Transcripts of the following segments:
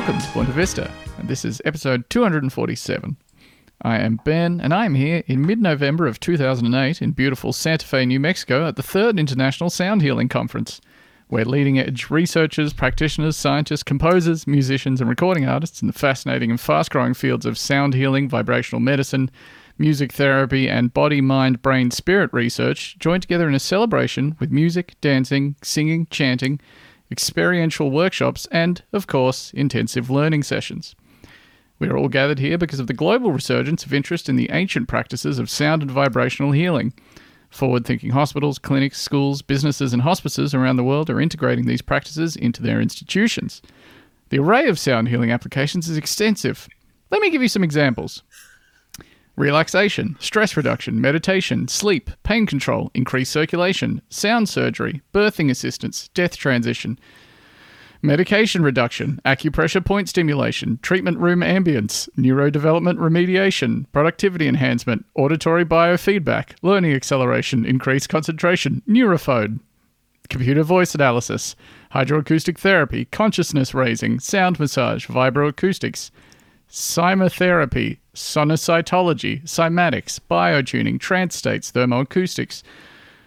Welcome to Buena Vista. And this is episode 247. I am Ben, and I am here in mid November of 2008 in beautiful Santa Fe, New Mexico at the third International Sound Healing Conference, where leading edge researchers, practitioners, scientists, composers, musicians, and recording artists in the fascinating and fast growing fields of sound healing, vibrational medicine, music therapy, and body, mind, brain, spirit research join together in a celebration with music, dancing, singing, chanting, experiential workshops, and, of course, intensive learning sessions. We are all gathered here because of the global resurgence of interest in the ancient practices of sound and vibrational healing. Forward thinking hospitals, clinics, schools, businesses, and hospices around the world are integrating these practices into their institutions. The array of sound healing applications is extensive. Let me give you some examples relaxation, stress reduction, meditation, sleep, pain control, increased circulation, sound surgery, birthing assistance, death transition, medication reduction, acupressure point stimulation, treatment room ambience, neurodevelopment remediation, productivity enhancement, auditory biofeedback, learning acceleration, increased concentration, neurophone, computer voice analysis, hydroacoustic therapy, consciousness raising, sound massage, vibroacoustics, cymotherapy, sonocytology, cymatics, biotuning, trance states, thermoacoustics,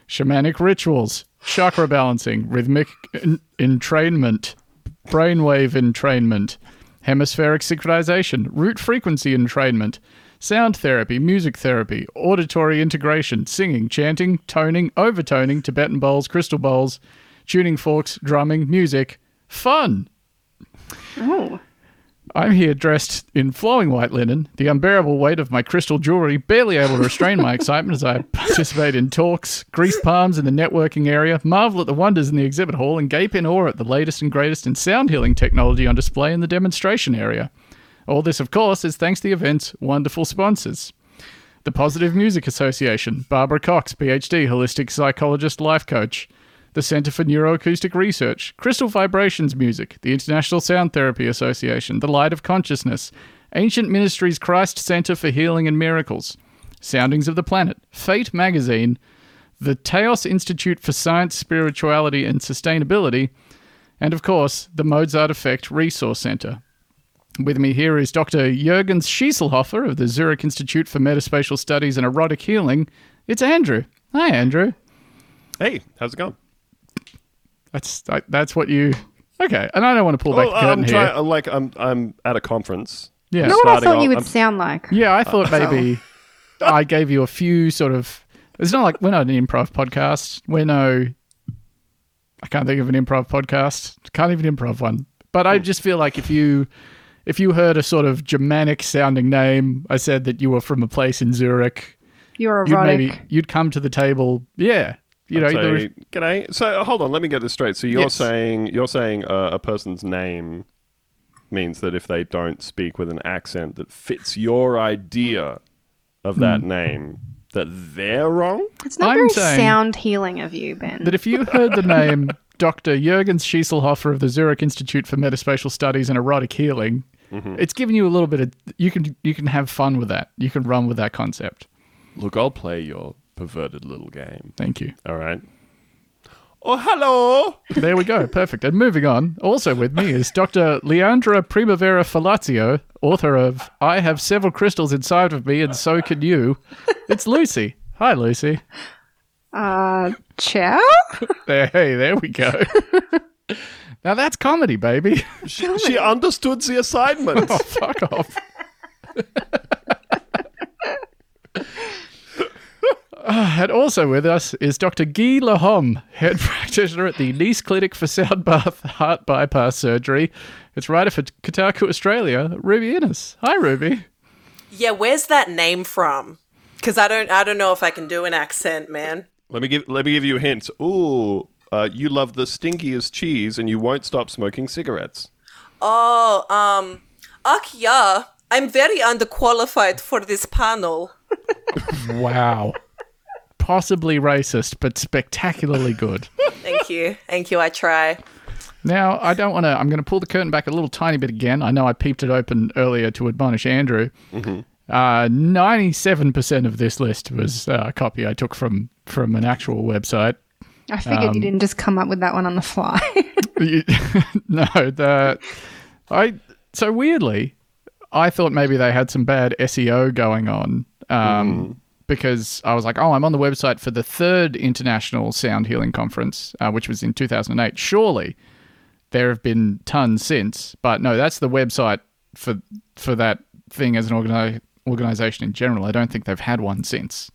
shamanic rituals, chakra balancing, rhythmic en- entrainment, brainwave entrainment, hemispheric synchronization, root frequency entrainment, sound therapy, music therapy, auditory integration, singing, chanting, toning, overtoning, Tibetan bowls, crystal bowls, tuning forks, drumming, music, fun. Oh, I'm here dressed in flowing white linen, the unbearable weight of my crystal jewelry, barely able to restrain my excitement as I participate in talks, grease palms in the networking area, marvel at the wonders in the exhibit hall, and gape in awe at the latest and greatest in sound healing technology on display in the demonstration area. All this, of course, is thanks to the event's wonderful sponsors. The Positive Music Association, Barbara Cox, PhD, holistic psychologist, life coach. The Center for Neuroacoustic Research, Crystal Vibrations Music, the International Sound Therapy Association, The Light of Consciousness, Ancient Ministries Christ Center for Healing and Miracles, Soundings of the Planet, Fate Magazine, the Teos Institute for Science, Spirituality, and Sustainability, and of course, the Mozart Effect Resource Center. With me here is Dr. Jürgen Schieselhofer of the Zurich Institute for Metaspatial Studies and Erotic Healing. It's Andrew. Hi, Andrew. Hey, how's it going? That's I- that's what you. Okay, and I don't want to pull back Well, the curtain I'm here. trying. Like, I'm I'm at a conference. yeah, know what I thought off- you would I'm- sound like? yeah. I thought uh, maybe I gave you a few sort of. It's not like we're not an improv podcast. We're no. I can't think of an improv podcast. Can't even improv one. But I hmm. just feel like if you if you heard a sort of Germanic sounding name, I said that you were from a place in Zurich. You're You'd maybe you'd come to the table. Yeah, you know. Say, there was- G'day. So hold on, let me get this straight. So you're Yes. saying you're saying uh, a person's name means that if they don't speak with an accent that fits your idea of that Hmm. name, that they're wrong. it's not I'm very sound healing of you, Ben. that if you heard the name Dr. Jürgen Schieselhofer of the Zurich Institute for Metaspatial Studies and Erotic Healing, it's giving you a little bit of you can you can have fun with that. You can run with that concept. Look, I'll play your perverted little game. Thank you. All right. Oh, hello. There we go. Perfect. And moving on, also with me is Dr. Leandra Primavera Falazio, author of I Have Several Crystals Inside of Me and So Can You. It's Lucy. Hi, Lucy. uh, ciao? There, hey, there we go. now that's comedy, baby. She, she understood the assignment. Oh, fuck off. Ah, and also with us is Dr. Guy Lahom, head practitioner at the Nice Clinic for Sound Bath Heart Bypass Surgery. It's writer for Kotaku Australia, Ruby Innes. Hi, Ruby. Yeah, where's that name from? Because I don't, I don't know if I can do an accent, man. Let me give let me give you a hint. Ooh, uh, you love the stinkiest cheese, and you won't stop smoking cigarettes. Oh, um, ach yeah, I'm very underqualified for this panel. Wow. Possibly racist, but spectacularly good. Thank you, thank you. I try. Now, I don't want to. I'm going to pull the curtain back a little tiny bit again. I know I peeped it open earlier to admonish Andrew. Uh, 97% of this list was uh, a copy I took from from an actual website. I figured Um, you didn't just come up with that one on the fly. You- no, the I so weirdly, I thought maybe they had some bad SEO going on. Um, Because I was like, oh, I'm on the website for the third International Sound Healing Conference, uh, which was in 2008. Surely there have been tons since, but no, that's the website for for that thing as an organi- organization in general. I don't think they've had one since.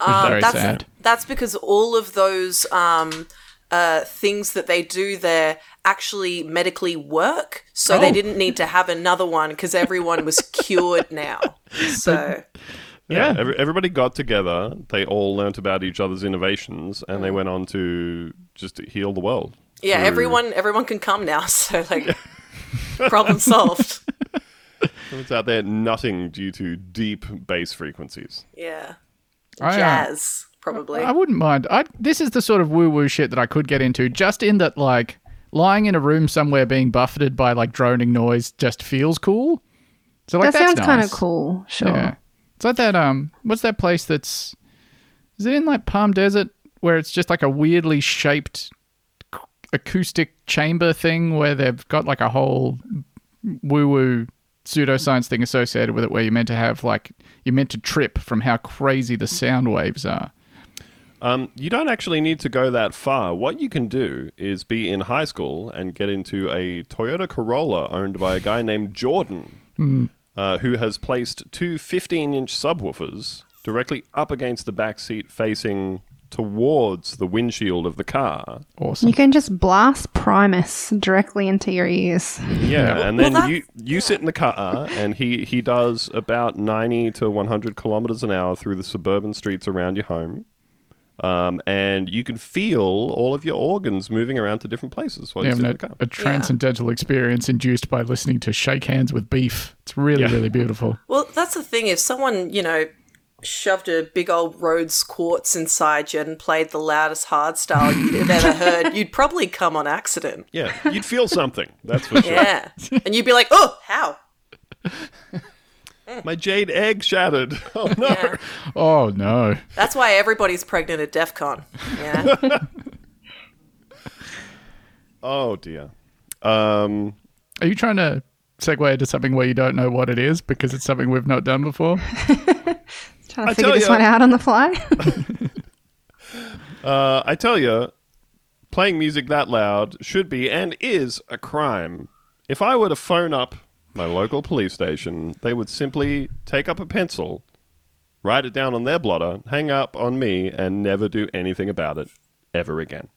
Is very that's sad. that's because all of those um, uh, things that they do there actually medically work, so they Oh. didn't need to have another one because everyone was cured now. So Yeah, Yeah. every, everybody got together. They all learnt about each other's innovations, and they went on to just heal the world. yeah, through- everyone everyone can come now. So like, problem solved. It's out there nutting due to deep bass frequencies. Yeah, I, uh, jazz probably. I wouldn't mind. I this is the sort of woo woo shit that I could get into. Just in that, like lying in a room somewhere being buffeted by like droning noise just feels cool. So like that that's sounds kind of cool. Sure. Yeah, it's like that. Um, what's that place that's? Is it in like Palm Desert where it's just like a weirdly shaped acoustic chamber thing where they've got like a whole woo woo pseudoscience thing associated with it where you're meant to have like you're meant to trip from how crazy the sound waves are. Um, you don't actually need to go that far. What you can do is be in high school and get into a Toyota Corolla owned by a guy named Jordan, uh, who has placed two 15 inch subwoofers directly up against the back seat facing towards the windshield of the car. Awesome. You can just blast Primus directly into your ears. Yeah, and then Well, you you sit in the car, and he he does about ninety to one hundred kilometers an hour through the suburban streets around your home, um, and you can feel all of your organs moving around to different places while Yeah, you sit in the a, car. a transcendental experience induced by listening to Shake Hands with Beef. It's really, Yeah. really beautiful. Well, that's the thing. If someone, you know, shoved a big old rose quartz inside you and played the loudest hardstyle you'd have ever heard, you'd probably come on accident. Yeah, you'd feel something. That's for sure. Yeah. And you'd be like, oh, how? My jade egg shattered. Oh no! Yeah. Oh, no. That's why everybody's pregnant at DEF CON. Yeah. Oh dear. Um, Are you trying to segue into something where you don't know what it is because it's something we've not done before? Trying I to figure this ya. one out on the fly. uh, I tell you, playing music that loud should be and is a crime. If I were to phone up my local police station, they would simply take up a pencil, write it down on their blotter, hang up on me, and never do anything about it ever again.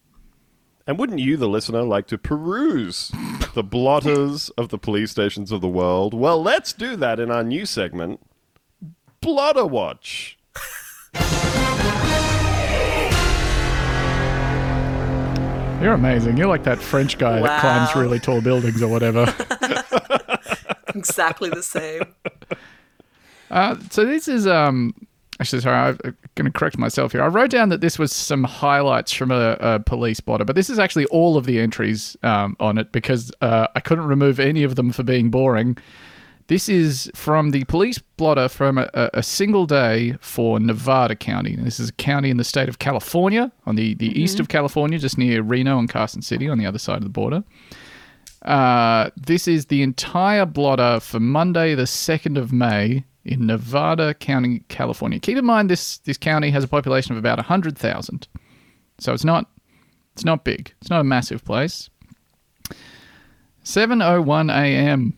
And wouldn't you, the listener, like to peruse the blotters of the police stations of the world? Well, let's do that in our new segment, Blotter Watch. You're amazing. You're like that French guy that climbs really tall buildings or whatever. exactly the same. Uh, so this is um actually sorry I'm going to correct myself here. I wrote down that this was some highlights from a, a police blotter, but this is actually all of the entries um, on it because uh, I couldn't remove any of them for being boring. This is from the police blotter from a, a- single day for Nevada County. This is a county in the state of California, on the, the east of California, just near Reno and Carson City on the other side of the border. Uh, this is the entire blotter for Monday, the 2nd of May in Nevada County, California. Keep in mind this this county has a population of about 100,000. So it's not it's not big. It's not a massive place. 7:01 a.m.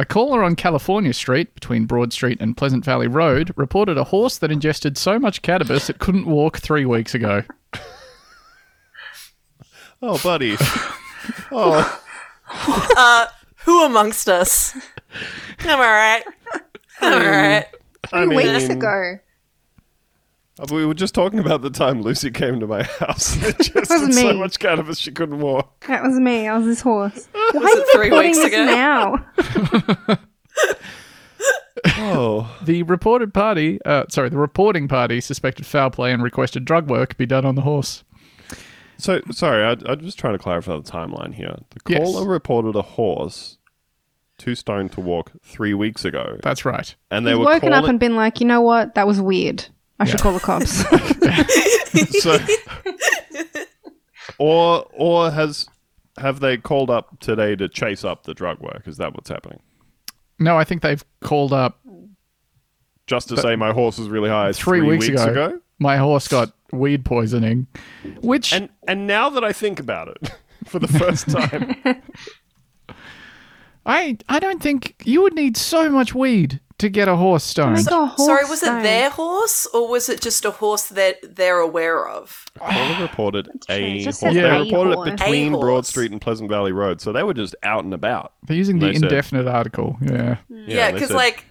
A caller on California Street between Broad Street and Pleasant Valley Road reported a horse that ingested so much cannabis it couldn't walk 3 weeks ago. Oh, buddy. oh. Who amongst us? I'm all right. I'm all right. I Three weeks ago. uh, We were just talking about the time Lucy came to my house and just Wasn't so me. much cannabis she couldn't walk. That was me. I was this horse. Why Was are you three reporting weeks this ago? now? Oh, The reported party, uh, sorry, the reporting party suspected foul play and requested drug work be done on the horse. So sorry. I, I'm just trying to clarify the timeline here. The Yes. caller reported a horse too stoned to walk three weeks ago, That's right. and they He's were woken calling. up and been like, you know what? That was weird. I should call the cops. so, or or has have they called up today to chase up the drug work? Is that what's happening? No, I think they've called up Just to say my horse is really high three, weeks, ago, My horse got weed poisoning, which And and now that I think about it, for the first time, I I don't think you would need so much weed to get a horse stoned. Make a horse Sorry, was it their horse or was it just a horse that they're aware of? Caller reported a just horse. said They a reported horse. it between Broad. Street and Pleasant Valley Road, so they were just out and about. They're using the They said- indefinite article. Yeah. Yeah, because said- like,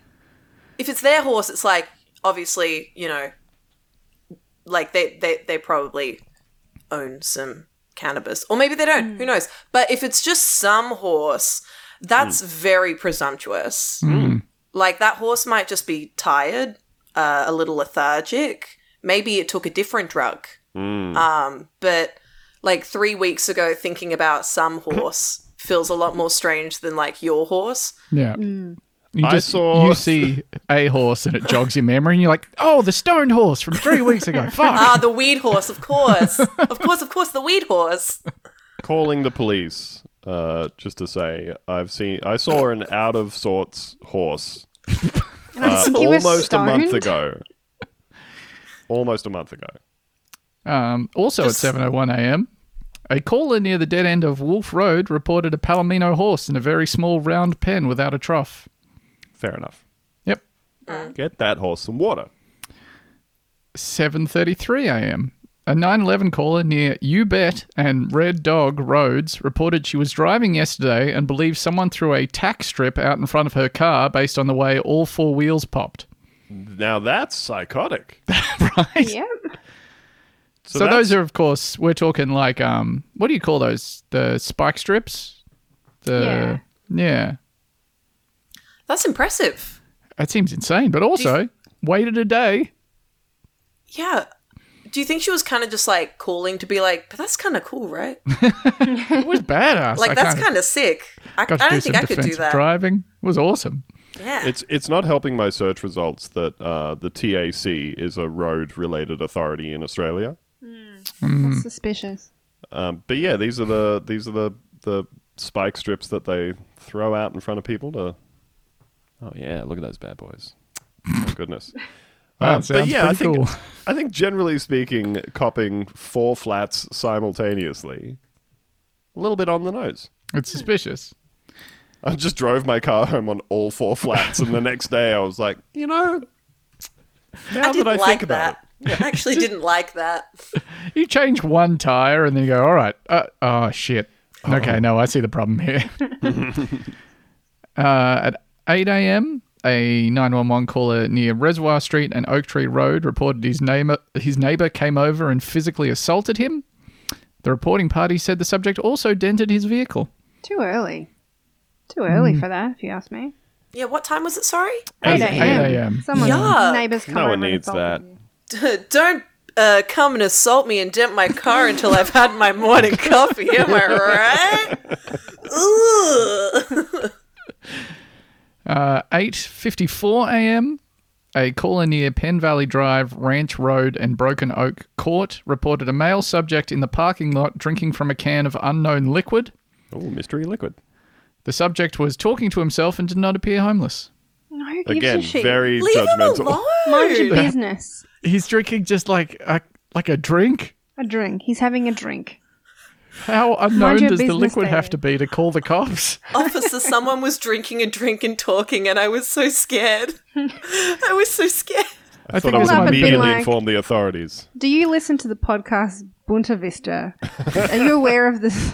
if it's their horse, it's like obviously you know, like they they they probably own some cannabis, or maybe they don't. Who hmm. knows? But if it's just some horse, that's hmm. very presumptuous. Hmm. Like that horse might just be tired, uh, a little lethargic. Maybe it took a different drug. Um, but like three weeks ago, thinking about some horse feels a lot more strange than like your horse. Yeah. You I just saw- you see a horse and it jogs your memory, and you're like, "Oh, the stoned horse from three weeks ago." Fuck. Ah, the weed horse, of course. of course, of course, the weed horse. calling the police uh, just to say I've seen I saw an out of sorts horse uh, think you were almost a month ago. Almost a month ago. Um, also Just- at 7:01 a.m., a caller near the dead end of Wolf Road reported a Palomino horse in a very small round pen without a trough. Fair enough. Yep. Get that horse some water. 7:33 a.m. A 911 caller near You Bet and Red Dog Roads reported she was driving yesterday and believed someone threw a tack strip out in front of her car based on the way all four wheels popped. Now that's psychotic. right? Yep. So, that's- those are, of course, we're talking like um, what do you call those? The spike strips. The yeah, That's impressive. that seems insane, but also waited a day. Yeah. Do you think she was kind of just like calling to be like, but that's kind of cool, right? It was badass. Like, I that's kinda sick. I, I do don't some think I could do that. driving. It was awesome. Yeah. It's it's not helping my search results that uh, the TAC is a road related authority in Australia. That's suspicious. Um, but yeah, these are the these are the the spike strips that they throw out in front of people to. Oh yeah, look at those bad boys! Oh goodness. That Um, sounds but yeah, I pretty think cool. I think generally speaking, copping four flats simultaneously, a little bit on the nose. It's suspicious. I just drove my car home on all four flats, and the next day I was like, you know, now I didn't that I like think about that. I actually didn't like that. You change one tire and then you go, all right. Uh, oh, shit. Okay, no, I see the problem here. uh, at 8 a.m., a 911 caller near Reservoir Street and Oak Tree Road reported his neighbor, his neighbor came over and physically assaulted him. The reporting party said the subject also dented his vehicle. Too early. Too early Hmm. for that, if you ask me. Yeah, what time was it? Sorry? 8 8 a.m. a.m.. Someone, neighbors come No one needs that. Don't uh, come and assault me and dent my car until I've had my morning coffee. Am I right? Ugh. Uh, 8:54 a.m. A caller near Penn Valley Drive, Ranch Road, and Broken Oak Court reported a male subject in the parking lot drinking from a can of unknown liquid. Oh, mystery liquid. The subject was talking to himself and did not appear homeless. No, who gives Again, a shit? very Leave him judgmental. alone. Mind your business. He's drinking just like a, like a drink. A drink. He's having a drink. How unknown does the business, liquid have to be to call the cops? Officer, someone was drinking a drink and talking, and I was so scared. I was so scared. I I thought think I would was Well, my immediately like- inform the authorities. Do you listen to the podcast Bunta Vista? Are you aware of this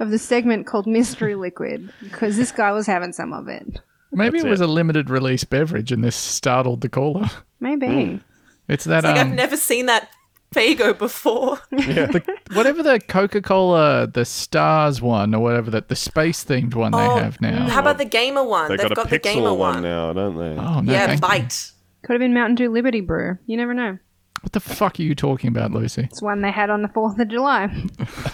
of the segment called Mystery Liquid? Because this guy was having some of it. Maybe That's it was it. a limited release beverage and this startled the caller. Maybe. It's that Like, um, I've never seen that Fago before. the, whatever the Coca-Cola, the Stars one or whatever that the space themed one Oh, they have now. How about the gamer one? They They've got a the pixel gamer one one. now, don't they? Oh no! yeah, thank you. bite. Could have been Mountain Dew Liberty Brew. You never know. What the fuck are you talking about, Lucy? It's one they had on the 4th of July.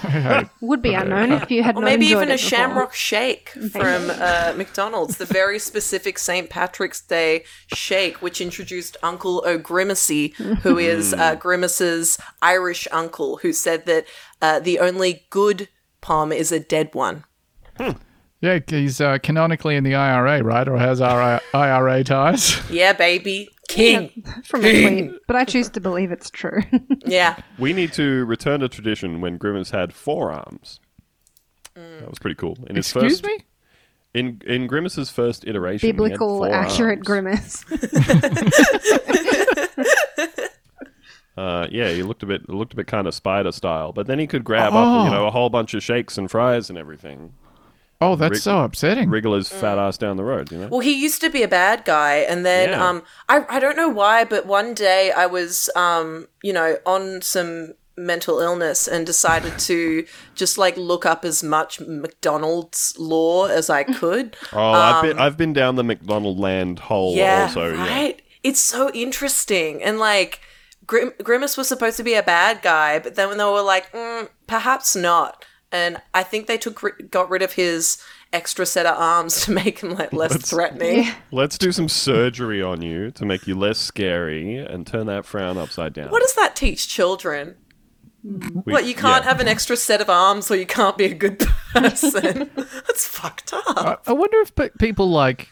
Hey, Would be unknown if you had Or not maybe enjoyed even a before. Shamrock Shake from uh, McDonald's, the very specific St. Patrick's Day shake, which introduced Uncle O'Grimacey, who is uh, Grimace's Irish uncle, who said that uh, the only good Palmer is a dead one. Yeah, he's uh, canonically in the IRA, right? Or has our IRA ties? Yeah, baby. King. From a tweet, but I choose to believe it's true. Yeah. We need to return to tradition when Grimace had four arms. That was pretty cool. In his Excuse first, me? In in Grimace's first iteration, he had Biblical, four accurate arms. grimace. Uh, yeah, he looked a bit looked a bit kind of spider style, but then he could grab up, Oh. you know, a whole bunch of shakes and fries and everything. Oh, that's Rick- so upsetting. Wriggle his fat ass down the road, you know. Well, he used to be a bad guy, and then Yeah. um, I I don't know why, but one day I was um, you know, on some mental illness and decided to just like look up as much McDonald's lore as I could. Oh, I've been I've been down the McDonald land hole Um, yeah, also. Yeah. right. It's so interesting, and like Grim- Grimace was supposed to be a bad guy, but then when they were like, mm, perhaps not, and I think they took got rid of his extra set of arms to make him like less threatening. Let's do some surgery on you to make you less scary and turn that frown upside down. What does that teach children? We- What you can't yeah. have an extra set of arms, or you can't be a good person. That's fucked up. I wonder if pe- people like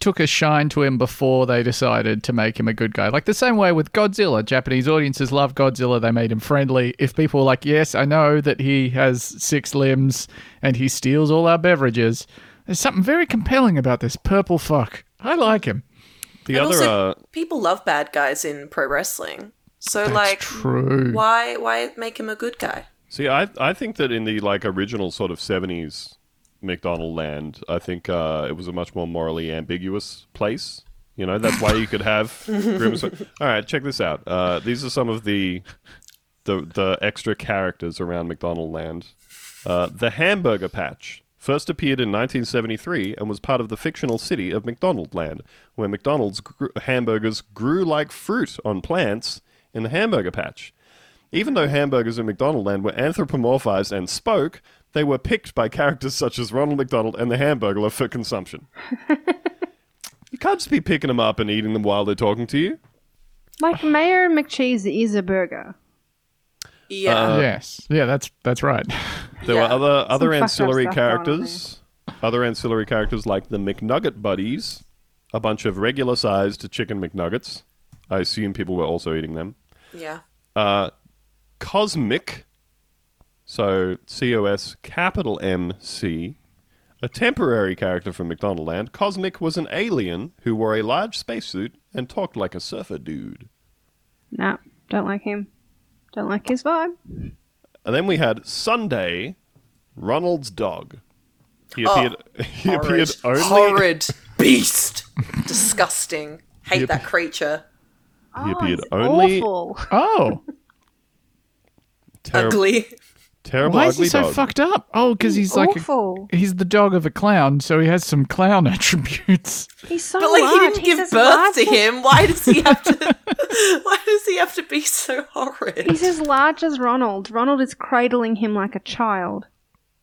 took a shine to him before they decided to make him a good guy. Like the same way with Godzilla. Japanese audiences love Godzilla. They made him friendly. If people were like, yes, I know that he has six limbs and he steals all our beverages, there's something very compelling about this purple fuck. I like him. The And other also, uh, people love bad guys in pro wrestling. So That's like, true. why why make him a good guy? See, I I think that in the like original sort of seventies McDonald land, I think uh, it was a much more morally ambiguous place. You know, that's why you could have. All right, check this out. Uh, these are some of the the the extra characters around McDonald land. Uh, the Hamburger Patch first appeared in 1973 and was part of the fictional city of McDonald Land, where McDonald's gr- hamburgers grew like fruit on plants in the Hamburger Patch. Even though hamburgers in McDonaldland were anthropomorphized and spoke, they were picked by characters such as Ronald McDonald and the Hamburglar for consumption. you can't just be picking them up and eating them while they're talking to you. like Mayor McCheese is a burger. Yeah. Uh, yes. Yeah, that's that's right. There Yeah. were other other fucked up ancillary stuff on characters, other ancillary characters like the McNugget Buddies, a bunch of regular-sized chicken McNuggets. I assume people were also eating them. yeah. Uh, Cosmic, so C O S capital M C, a temporary character from McDonaldland. Cosmic was an alien who wore a large spacesuit and talked like a surfer dude. No, don't like him. Don't like his vibe. And then we had Sunday, Ronald's dog. He Oh, appeared. he Horrid. appeared only. Horrid beast. Disgusting. Hate Yep. that creature. He Oh, appeared it's only awful. Oh, Terrible, Ugly. Terrible, why is he so dog. fucked up? Oh, because he's like a, he's the dog of a clown, so he has some clown attributes. He's so But like he didn't He's give birth to as- him. Why does he have to why does he have to be so horrid? He's as large as Ronald. Ronald is cradling him like a child.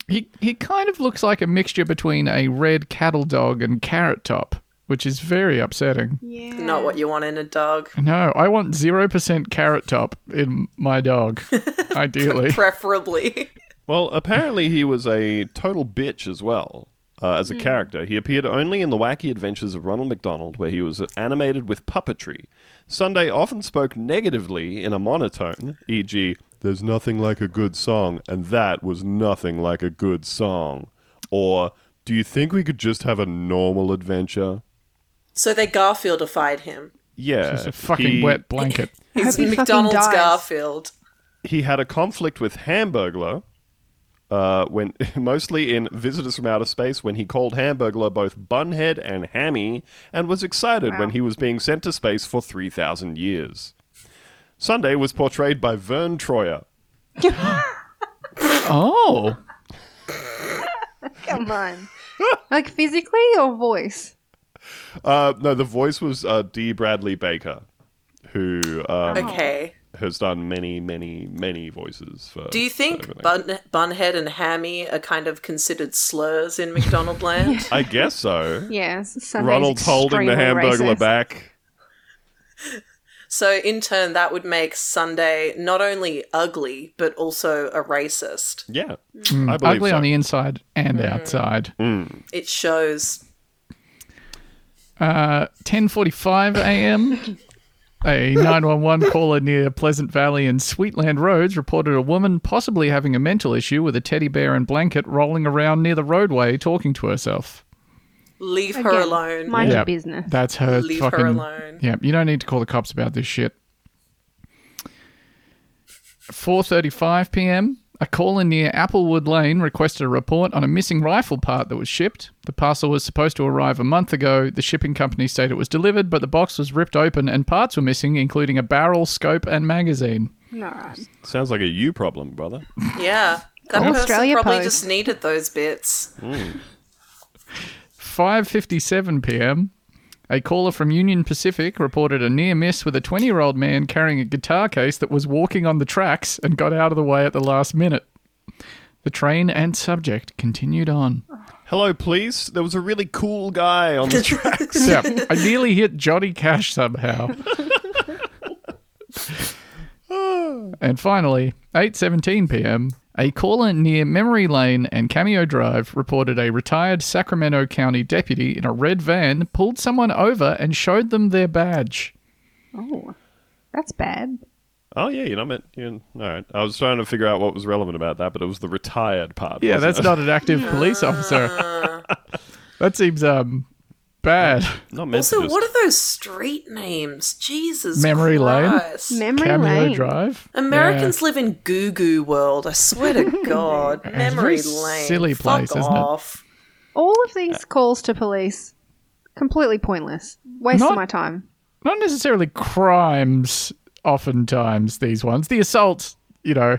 He he kind of looks like a mixture between a red cattle dog and carrot top, which is very upsetting. Yeah. Not what you want in a dog. No, I want zero percent carrot top in my dog, ideally. Preferably. Well, apparently he was a total bitch as well. Uh, as a character, he appeared only in the wacky adventures of Ronald McDonald, where he was animated with puppetry. Sunday often spoke negatively in a monotone, e.g., "There's nothing like a good song, and that was nothing like a good song," or "Do you think we could just have a normal adventure?" So they Garfieldified him. Yeah, It's a fucking he- wet blanket. He's he McDonald's. Garfield. he had a conflict with Hamburglar uh, when mostly in Visitors from Outer Space when he called Hamburglar both Bunhead and Hammy and was excited when he was being sent to space for 3,000 years. Sunday was portrayed by Verne Troyer. Oh, Come on. like physically or voice? Uh, no, the voice was uh, D. Bradley Baker, who um, Okay. has done many, many, many voices for. Do you think bun- Bunhead and Hammy are kind of considered slurs in McDonald land? I guess so. Yes. Sunday's Ronald's holding the hamburger racist. back. So in turn, that would make Sunday not only ugly but also a racist. Yeah, Mm, I believe ugly so. on the inside and outside. It shows. Uh, 10:45 a.m. A 911 caller near Pleasant Valley and Sweetland Roads reported a woman possibly having a mental issue with a teddy bear and blanket rolling around near the roadway talking to herself. Leave her Again, alone. Mind Yeah. your business. That's her Leave her alone. Yeah, you don't need to call the cops about this shit. 4:35 p.m. A caller near Applewood Lane requested a report on a missing rifle part that was shipped. The parcel was supposed to arrive a month ago. The shipping company said it was delivered, but the box was ripped open and parts were missing, including a barrel, scope, and magazine. All right. Sounds like a you problem, brother. Yeah. That person Australia probably Post. just needed those bits. Hmm. 5:57 p.m. A caller from Union Pacific reported a near miss with a 20-year-old man carrying a guitar case that was walking on the tracks and got out of the way at the last minute. The train and subject continued on. Hello, please. There was a really cool guy on the tracks. Yeah, I nearly hit Johnny Cash somehow. and finally, 8:17 p.m. A caller near Memory Lane and Cameo Drive reported a retired Sacramento County deputy in a red van pulled someone over and showed them their badge. Oh, that's bad. oh yeah, you know, meant you all right. I was trying to figure out what was relevant about that, but it was the retired part. Yeah, that's it? not an active police officer. that seems um bad. not meant Also, to just. what are those street names? Jesus Memory Lane? Christ. Memory Cameo lane. Drive. Americans live in goo goo world. I swear to God. Memory very lane. silly place, Fuck isn't it? All of these uh, calls to police, completely pointless. Waste Not- of my time. Not necessarily crimes. Oftentimes, these ones, the assaults, you know,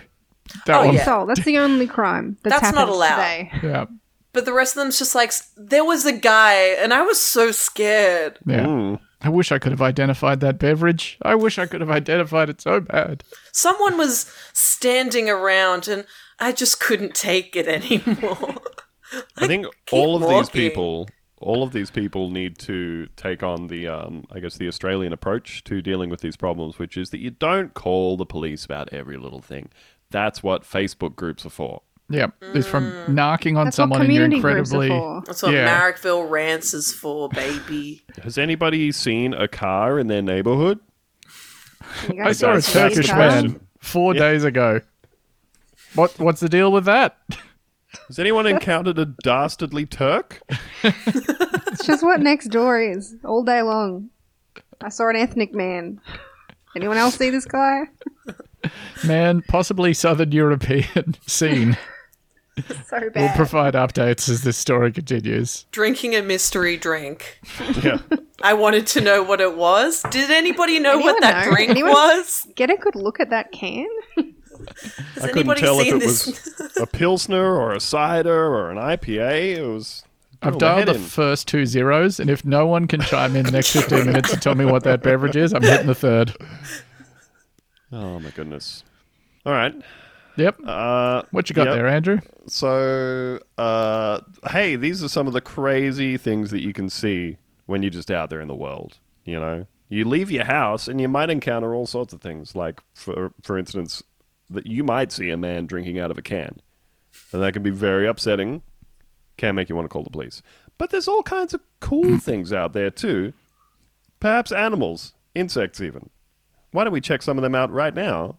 that Oh, one. yeah. So that's the only crime that's, That's not allowed. today. Yeah, But the rest of them's just like, there was a guy, and I was so scared. yeah. Mm. I wish I could have identified that beverage. I wish I could have identified it so bad. Someone was standing around, and I just couldn't take it anymore. I think all of these people, all of these people need to take on the, um, I guess, the Australian approach to dealing with these problems, which is that you don't call the police about every little thing. That's what Facebook groups are for. Yeah, it's from mm. knocking on That's what someone and you're community groups are incredibly. That's what Yeah. Marrickville Rants is for, baby. Has anybody seen a car in their neighborhood? I saw a see That's these Turkish the man four days ago. What? What's the deal with that? Has anyone encountered a dastardly Turk? It's just what next door is all day long. I saw an ethnic man. Anyone else see this guy? Man, possibly Southern European scene. So We'll provide updates as this story continues. Drinking a mystery drink. Yeah. I wanted to know what it was. Did anybody know Anyone what that know? drink Anyone? was? Get a good look at that can. Has I couldn't tell if it this? was a Pilsner or a cider or an IPA. It was. I've Oh, dialed the in. first two zeros, and if no one can chime in the next 15 minutes and tell me what that beverage is, I'm hitting the third. Oh my goodness. All right. Yep. Uh, What you got yep. there, Andrew? So, uh, hey, these are some of the crazy things that you can see when you're just out there in the world. You know, you leave your house and you might encounter all sorts of things. Like, for for instance, that you might see a man drinking out of a can, and that can be very upsetting. Can make you want to call the police. But there's all kinds of cool things out there too. Perhaps animals, insects, even. Why don't we check some of them out right now?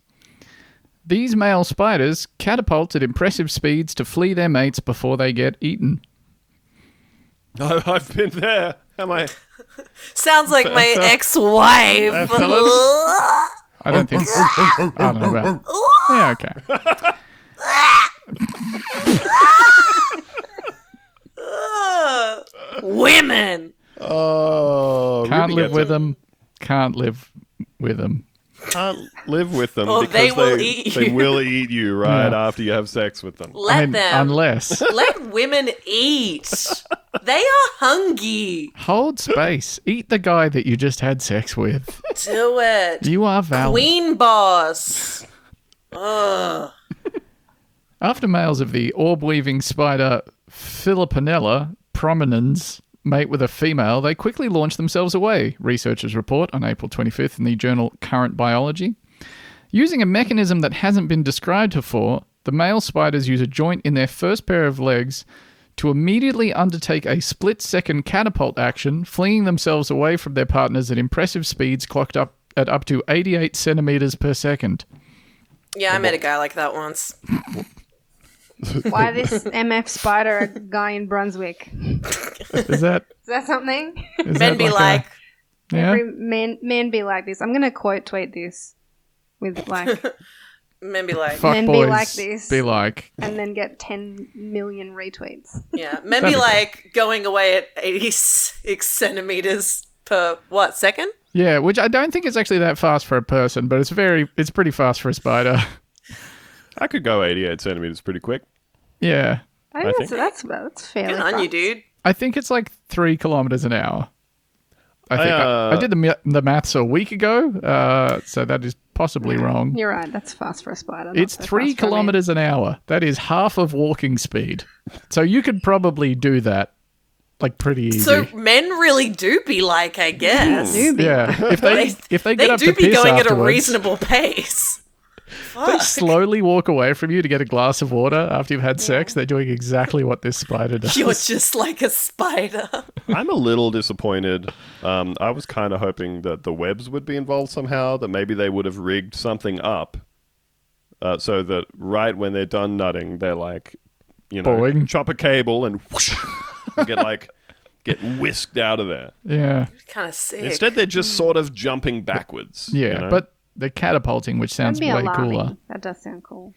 These male spiders catapult at impressive speeds to flee their mates before they get eaten. I- I've been there. Am I? Sounds like my ex-wife. I don't think. I don't know about. Yeah, okay. Women. Oh, Can't Ruby live with them. can't live with them. Can't live with them Or because they will they, eat they you. will eat you right Yeah. after you have sex with them. Let I mean, them. unless Let women eat. they are hungry. hold space, eat the guy that you just had sex with. Do it. You are valid. Queen boss. Ugh. After males of the orb-weaving spider Philoponella prominens mate with a female, they quickly launch themselves away, researchers report on April 25th in the journal Current Biology. Using a mechanism that hasn't been described before, the male spiders use a joint in their first pair of legs to immediately undertake a split second catapult action, flinging themselves away from their partners at impressive speeds clocked up at up to 88 centimeters per second. Yeah, I met a guy like that once. Why this MF spider guy in Brunswick? Is that Is that something? is Men that be a- like, yeah? Every men men be like this. I'm gonna quote tweet this with like men be like, Fuck Men be boys like this. Be like, and then get 10 million retweets. yeah, men be like going away at 86 centimeters per what second? yeah, which I don't think is actually that fast for a person, but it's very, it's pretty fast for a spider. I could go 88 centimeters pretty quick. Yeah, I think, I that's, think- that's that's fairly Good on you, dude. I think it's like three kilometers an hour. I think I, uh, I did the mi- the maths a week ago, uh, so that is possibly wrong. You're right. That's fast for a spider. It's so three fast for a man. kilometers an hour. That is half of walking speed. So you could probably do that, like pretty easy. So men really do be like, I guess. Do yeah, if they They, if they get they up do to be piss going at a reasonable pace. They slowly walk away from you to get a glass of water after you've had sex. They're doing exactly what this spider does. You're just like a spider. I'm a little disappointed. Um, I was kind of hoping that the webs would be involved somehow, that maybe they would have rigged something up uh, so that right when they're done nutting, they're like, you know, Boing. chop a cable and whoosh, get like, get whisked out of there. yeah. kind of sick. Instead, they're just sort of jumping backwards. you Yeah, know? but they're catapulting, which sounds way alarming. cooler. That does sound cool.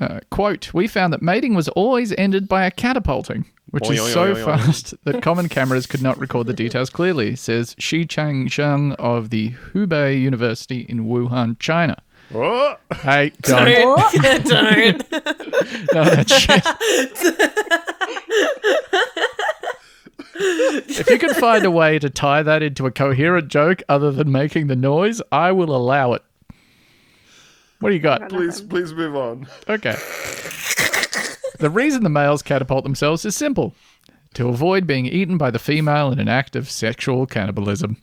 Uh, quote, we found that mating was always ended by a catapulting, which Oi, is oi, so oi, oi, oi. fast that common cameras could not record the details clearly, says Shichang Zhang of the Hubei University in Wuhan, China. Oh! Hey, don't. don't. don't. No, that shit. If you can find a way to tie that into a coherent joke other than making the noise, I will allow it. What do you got? please, please move on. Okay. The reason the males catapult themselves is simple to avoid being eaten by the female in an act of sexual cannibalism.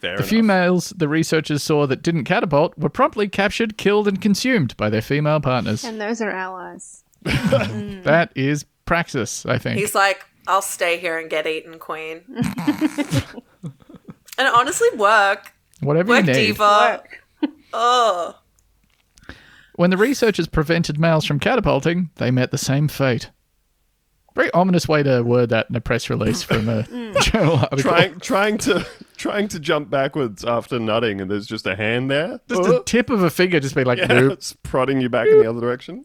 Fair The few males the researchers saw that didn't catapult were promptly captured, killed, and consumed by their female partners. And those are allies. Mm. That is praxis, I think. He's like, I'll stay here and get eaten, queen. and honestly work. Whatever Work, you need. diva. Oh. When the researchers prevented males from catapulting, they met the same fate. Very ominous way to word that in a press release from a mm. journal article. Trying, trying to, trying to jump backwards after nutting, and there's just a hand there. Just Oh. a tip of a finger, just be like, Yeah, nope. it's prodding you back in the other direction.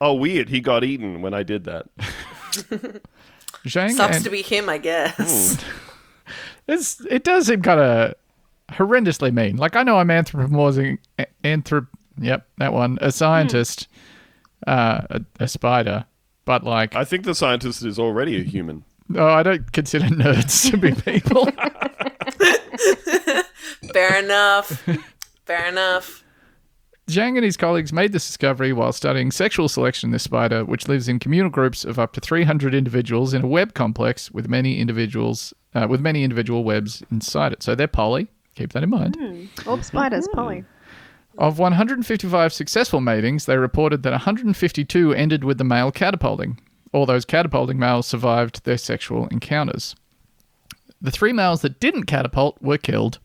Oh, weird. He got eaten when I did that. Zhang Sucks and- to be him, I guess. It's, it does seem kind of horrendously mean. Like I know I'm anthropomorphizing, a- anthrop, yep, that one, a scientist, uh, a, a spider, but like, I think the scientist is already a human. oh, I don't consider nerds to be people. Fair enough. Fair enough. Zhang and his colleagues made this discovery while studying sexual selection in this spider, which lives in communal groups of up to 300 individuals in a web complex with many individuals, uh, with many individual webs inside it. So they're poly. Keep that in mind. Orb spiders, Polly. Of 155 successful matings, they reported that 152 ended with the male catapulting. All those catapulting males survived their sexual encounters. The three males that didn't catapult were killed.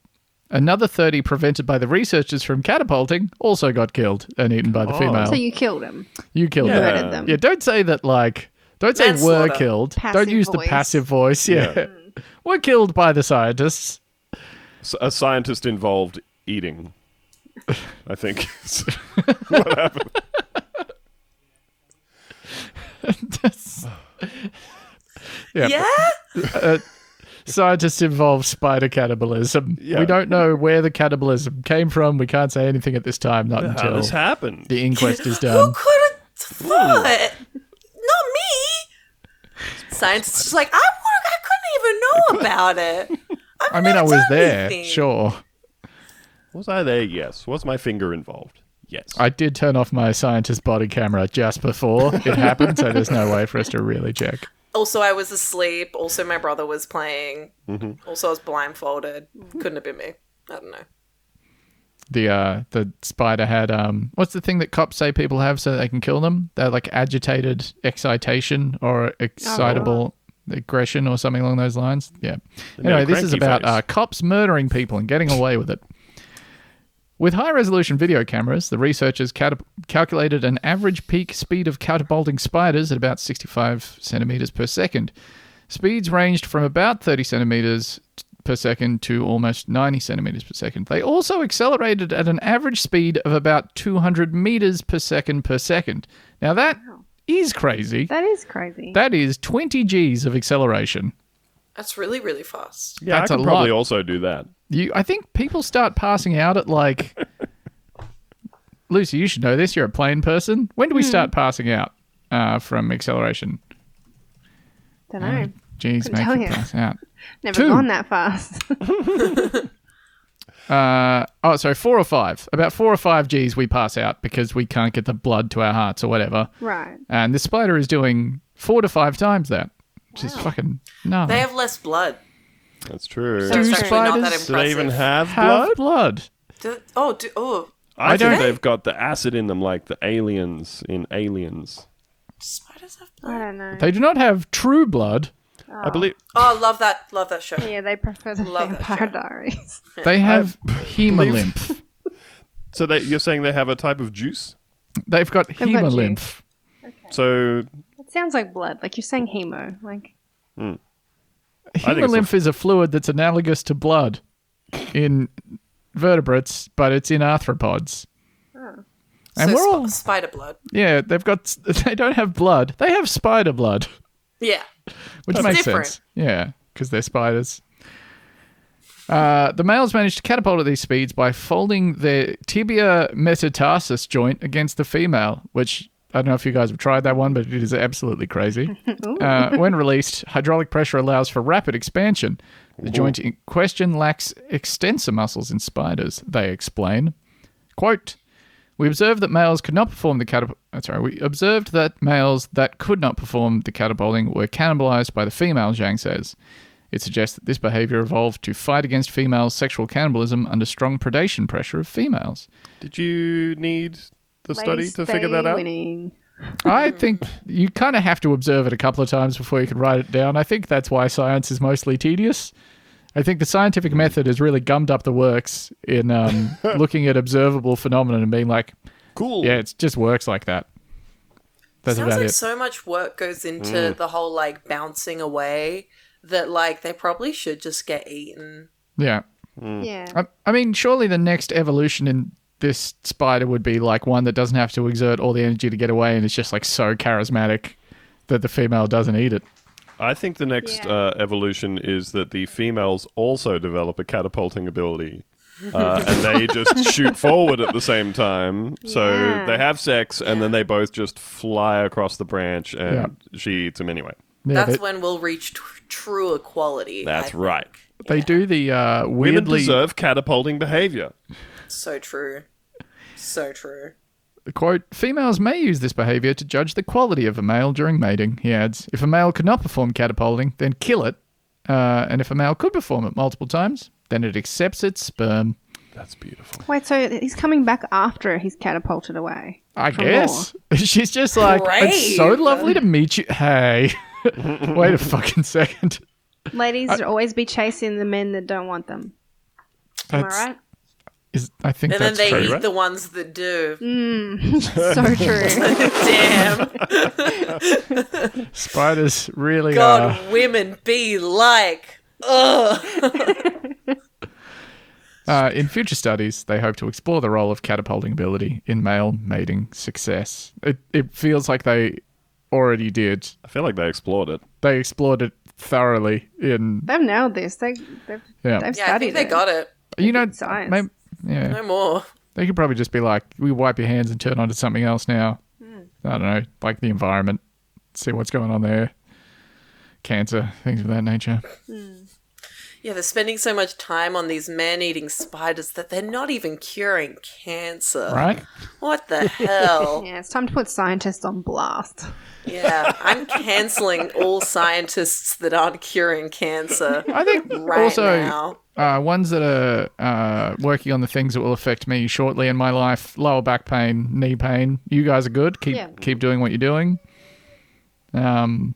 Another 30 prevented by the researchers from catapulting also got killed and eaten by the Oh. female. So you killed him. you killed Yeah. them. Them. Yeah, don't say that like don't say were Manslaughter. killed. don't Passive use the passive voice. Yeah. Yeah. We're killed by the scientists. A scientist involved eating. I think. is Yeah. Yeah? Uh, scientists involved spider cannibalism. Yeah. We don't know where the cannibalism came from. We can't say anything at this time, not How until this happened? the inquest is done. Who could have thought? Not me. Scientists just like I, wa- I couldn't even know about it. I've I mean, I was there, anything. sure. Was I there? Yes. Was my finger involved? Yes. I did turn off my scientist body camera just before it happened, so there's no way for us to really check. Also, I was asleep. Also, my brother was playing. Mm-hmm. Also, I was blindfolded. Couldn't have been me. I don't know. The uh the spider had um what's the thing that cops say people have so they can kill them? They're like agitated excitation or excitable aggression or something along those lines. Yeah. They Anyway, this is about face. uh, cops murdering people and getting away with it. With high resolution video cameras, the researchers cat- calculated an average peak speed of catapulting spiders at about 65 centimeters per second. Speeds ranged from about 30 centimeters per second to almost 90 centimeters per second. They also accelerated at an average speed of about 200 meters per second per second. Now that is crazy. That is crazy. That is 20 Gs of acceleration. That's really, really fast. yeah, that's I a can probably lot. also do that. You, I think people start passing out at like. Lucy, you should know this. You're a plane person. When do we start passing out uh, from acceleration? Don't know. Jeez, Couldn't make tell you you. pass out. Never two. gone that fast. Uh, oh, sorry, four or five. About four or five Gs we pass out because we can't get the blood to our hearts or whatever. right. And the spider is doing four to five times that, which is fucking no. They have less blood. That's true. So Do it's actually not that spiders- do they even impressive. have, have blood? blood. Do- oh, do, oh, I, I think don't- they've got the acid in them, like the aliens in Aliens. spiders have I blood. don't know. They do not have true blood. I believe. Oh, love that, love that show. yeah, they prefer the Love that Vampire show. Diaries. They have hemolymph. So they, you're saying they have a type of juice? They've got got hemolymph. So It sounds like blood. Like you're saying hemo. Like hmm. Think it's a- Hemolymph is a fluid that's analogous to blood in vertebrates, but it's in arthropods. And so we're sp- all spider blood. yeah. They've got they don't have blood. They have spider blood, Yeah. which It's makes different. sense. Yeah, because they're spiders. Uh, the males manage to catapult at these speeds by folding their tibia metatarsus joint against the female, which I don't know if you guys have tried that one, but it is absolutely crazy. uh, when released, hydraulic pressure allows for rapid expansion. The joint in question lacks extensor muscles in spiders, they explain. Quote, we observed that males could not perform the catap- uh, sorry, we observed that males that could not perform the catapulting were cannibalized by the female, Zhang says. It suggests that this behavior evolved to fight against female sexual cannibalism under strong predation pressure of females. Did you need the study to figure that out? Winning. I think you kind of have to observe it a couple of times before you can write it down. I think that's why science is mostly tedious. I think the scientific method has really gummed up the works in um, looking at observable phenomena and being like, Cool. yeah, it just works like that. That's Sounds like it. so much work goes into Mm. the whole like bouncing away that like they probably should just get eaten. yeah. Yeah. I, I mean, surely the next evolution in this spider would be like one that doesn't have to exert all the energy to get away and is just like so charismatic that the female doesn't eat it. I think the next Yeah. uh, evolution is that the females also develop a catapulting ability. Uh, and they just shoot forward at the same time. So Yeah. they have sex, and then they both just fly across the branch, and she eats him anyway. Yeah, That's they, when we'll reach tr- true equality. That's I right. think. they do the uh, Women weirdly. deserve catapulting behavior. So true. So true. Quote, females may use this behavior to judge the quality of a male during mating, he adds. If a male could not perform catapulting, then kill it. Uh, and if a male could perform it multiple times, then it accepts its sperm. That's beautiful. Wait, so he's coming back after he's catapulted away. I For guess. She's just like, it's so lovely to meet you. Hey, wait a fucking second. Ladies should always be chasing the men that don't want them. Am I right? Is, I think And then they true. eat right? the ones that do. Mm. so true. Damn. Spiders really God, are. women be like. Ugh. Uh, in future studies, they hope to explore the role of catapulting ability in male mating success. It, it feels like they already did. I feel like they explored it. They explored it thoroughly in. They've nailed this. They, they've, Yeah. they've Yeah, I studied it. they got it. You know, Science. maybe, yeah, No more. they could probably just be like, we wipe your hands and turn on to something else now. Hmm. I don't know, like the environment, see what's going on there, cancer, things of that nature. Hmm. Yeah, they're spending so much time on these man-eating spiders that they're not even curing cancer. Right? What the hell? Yeah, it's time to put scientists on blast. Yeah, I'm canceling all scientists that aren't curing cancer I think right also now. Uh, ones that are uh, working on the things that will affect me shortly in my life: lower back pain, knee pain. You guys are good. Keep Yeah. keep doing what you're doing. Um,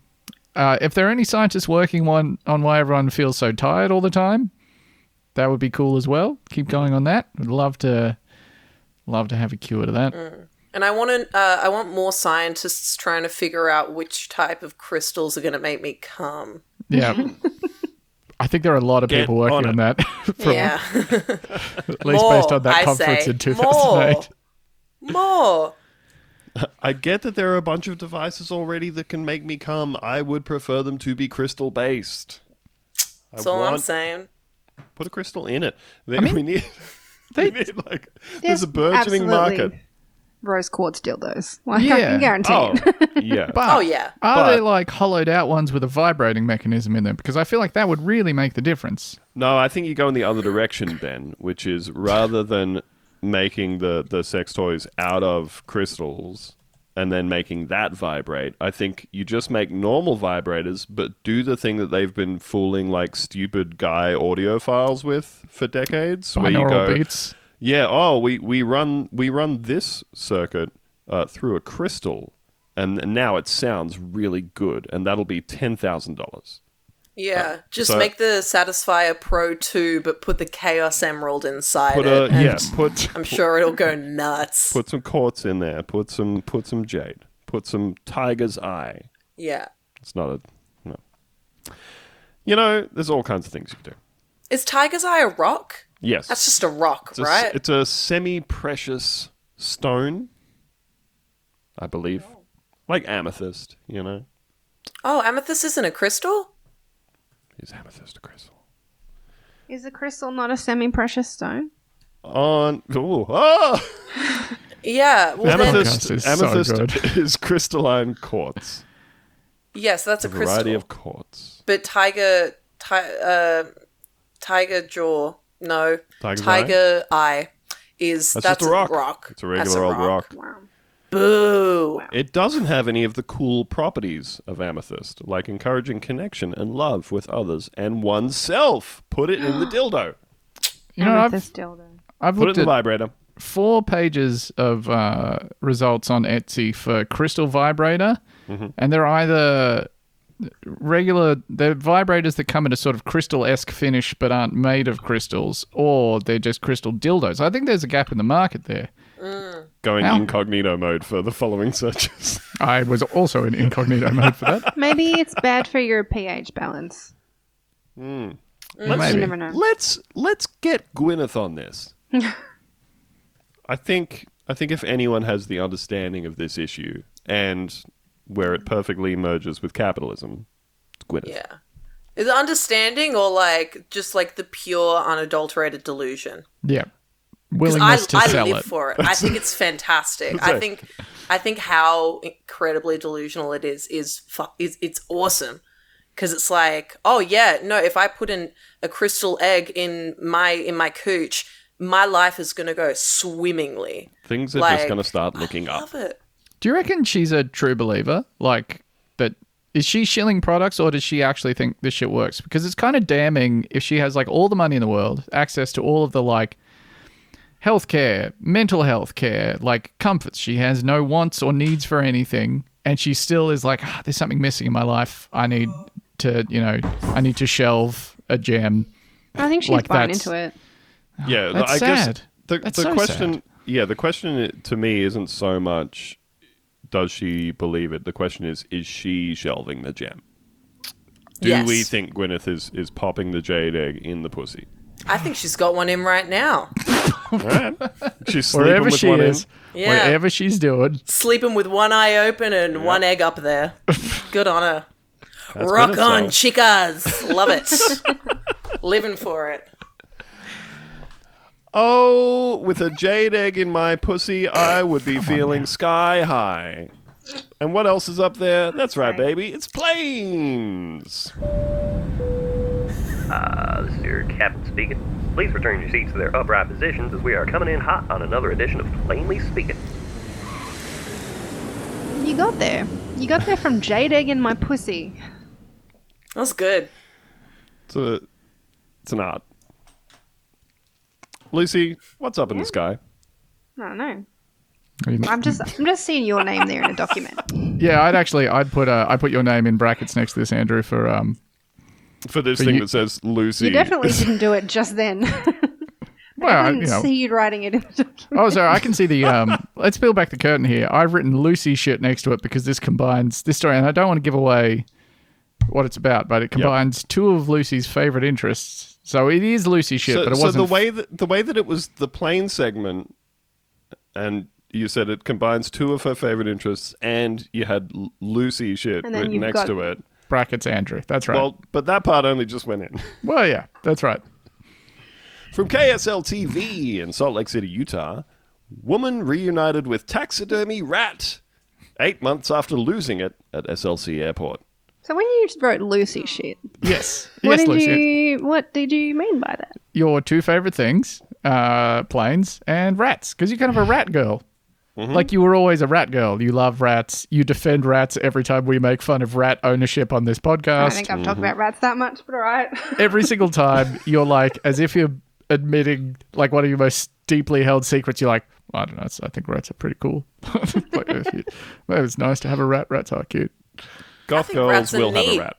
uh, if there are any scientists working on on why everyone feels so tired all the time, that would be cool as well. Keep going on that. Would love to love to have a cure to that. And I want to. Uh, I want more scientists trying to figure out which type of crystals are going to make me come. Yeah. I think there are a lot of Get people working on on, that. from, yeah, At least More, based on that I conference say. in 2008. more. I get that there are a bunch of devices already that can make me come. I would prefer them to be crystal based. That's all I'm saying. Put a crystal in it. Then we need. They- we need like there's, a burgeoning absolutely market. Rose quartz dildos. Like, I Yeah. can guarantee Oh, it. yeah. But Oh yeah. Are But- there like hollowed out ones with a vibrating mechanism in them? Because I feel like that would really make the difference. No, I think you go in the other direction, Ben, which is rather than making the, the sex toys out of crystals and then making that vibrate, I think you just make normal vibrators, but do the thing that they've been fooling like stupid guy audiophiles with for decades. where you Binaural go, beats. Yeah, oh, we, we run we run this circuit uh, through a crystal, and now it sounds really good, and that'll be ten thousand dollars. Yeah, just so- make the Satisfier Pro 2, but put the Chaos Emerald inside Put it. a and yeah, put I'm sure it'll go nuts. Put some quartz in there. Put some put some jade. Put some tiger's eye. yeah. It's not a no. You know, there's all kinds of things you can do. Is Tiger's Eye a rock? Yes, That's just a rock, it's a, right? It's a semi-precious stone, I believe, like amethyst. You know, oh, amethyst isn't a crystal? is amethyst a crystal? Is a crystal not a semi-precious stone? On ooh, oh, Yeah. Well, then, amethyst. Podcast is so amethyst good. is crystalline quartz. yes, that's a A crystal. variety of quartz. But tiger, ti- uh, tiger jaw, no, Tiger's tiger eye, is That's that's, just a rock. rock. It's a That's regular old rock. Wow. Boo! It doesn't have any of the cool properties of amethyst, like encouraging connection and love with others and oneself. Put it in the dildo. You know, I've, Amethyst dildo. I've Put it looked in the at vibrator. four pages of uh, results on Etsy for crystal vibrator, Mm-hmm. and they're either regular they're vibrators that come in a sort of crystal esque finish but aren't made of crystals, or they're just crystal dildos. I think there's a gap in the market there. Going Ow. incognito mode for the following searches. I was also in incognito mode for that. Maybe it's bad for your pH balance. Hmm. You Maybe. never know. let's let's get Gwyneth on this. I think I think if anyone has the understanding of this issue and where it perfectly merges with capitalism, it's Gwyneth. Yeah. Is it understanding or like just like the pure, unadulterated delusion? Yeah. Because I, to I sell live it. for it. I think it's fantastic. I think I think how incredibly delusional it is is fu- is it's awesome because it's like oh yeah no if I put in a crystal egg in my in my cooch my life is gonna go swimmingly. Things are Like, just going to start looking up. Love it. Do you reckon she's a true believer? Like that is she shilling products or does she actually think this shit works? Because it's kind of damning if she has like all the money in the world, access to all of the like healthcare, mental health care, like comforts. She has no wants or needs for anything and she still is like, ah, there's something missing in my life. I need to, you know, I need to shelve a gem. I think she's Like buying into it. Yeah, That's I sad. guess the, That's the so question, sad. yeah, the question to me isn't so much does she believe it. The question is, is she shelving the gem? Do Yes. we think Gwyneth is is popping the jade egg in the pussy? I think she's got one in right now. All right, she's sleeping Wherever with she one is, in. Yeah. wherever she's doing. Sleeping with one eye open and one egg up there. Good on her. That's Rock on, chicas. Love it. Living for it. Oh, with a jade egg in my pussy, I would be feeling sky high. And what else is up there? That's right, baby. It's planes. Uh, this is your captain speaking. Please return your seats to their upright positions as we are coming in hot on another edition of Plainly Speaking. You got there. You got there from jade egg in my pussy. That was good. It's a, it's an art. Lucy, what's up in the sky? I don't know. I mean, I'm just I'm just seeing your name there in a document. yeah, I'd actually I'd put uh, I put your name in brackets next to this, Andrew, for um. For this For thing you- that says Lucy. You definitely didn't do it just then. Well, I I, didn't you know. see you writing it in the document. Oh, sorry. I can see the. Um, let's peel back the curtain here. I've written Lucy shit next to it because this combines this story, and I don't want to give away what it's about, but it combines two of Lucy's favorite interests. So it is Lucy shit, so, but it so wasn't. So the way that the way that it was the plane segment, and you said it combines two of her favorite interests, and you had Lucy shit written next got- to it. brackets Andrew. That's right. Well, Well, but that part only just went in. Well, yeah, that's right. From KSL TV in Salt Lake City, Utah, woman reunited with taxidermy rat eight months after losing it at SLC Airport. So when you wrote Lucy hmm. shit, Yes. what yes, did Lucy. you what did you mean by that? Your two favorite things: uh, planes and rats, because you're kind of a rat girl. Mm-hmm. Like you were always a rat girl. You love rats. You defend rats every time we make fun of rat ownership on this podcast. I don't think I've talked about mm-hmm. rats that much, but all right. every single time you're like as if you're admitting like one of your most deeply held secrets you're like i don't know it's, i think rats are pretty cool like, if you- well, it's nice to have a rat rats are cute Goth girls rats are will have a rat.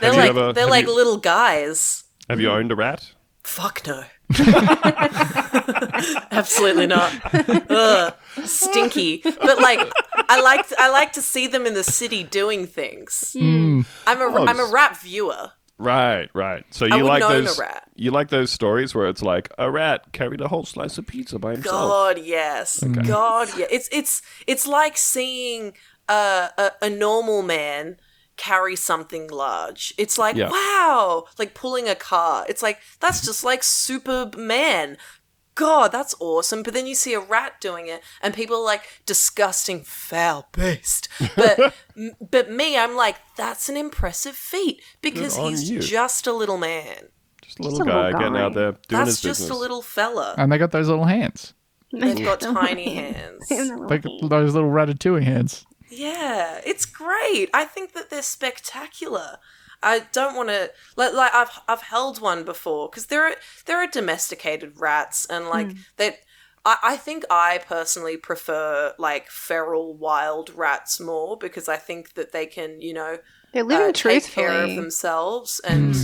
They're Have you like ever- they're like you- little guys. Have you owned a rat? Fuck no. Absolutely not. Ugh, stinky. But like, I like I like to see them in the city doing things. Hmm. I'm a Oh, am a just- rap viewer. Right, right. So you wouldn't like own a those? rat. You like those stories where it's like a rat carried a whole slice of pizza by himself. God, yes. God, yeah. It's it's it's like seeing a, a a normal man carry something large. It's like Yeah. wow, like pulling a car. It's like that's just like Superman. God, that's awesome. But then you see a rat doing it, and people are like, disgusting, foul beast. But m- but me, I'm like, that's an impressive feat because he's you. just a little man. Just a little a little guy getting out there doing That's his just business. a little fella. and they got those little hands They've got tiny hands. they got those little ratatouille hands Yeah, it's great. I think that they're spectacular. I don't want to like like I've I've held one before because there are there are domesticated rats and like they. I, I think I personally prefer like feral wild rats more because I think that they can you know They're living uh, take care of themselves and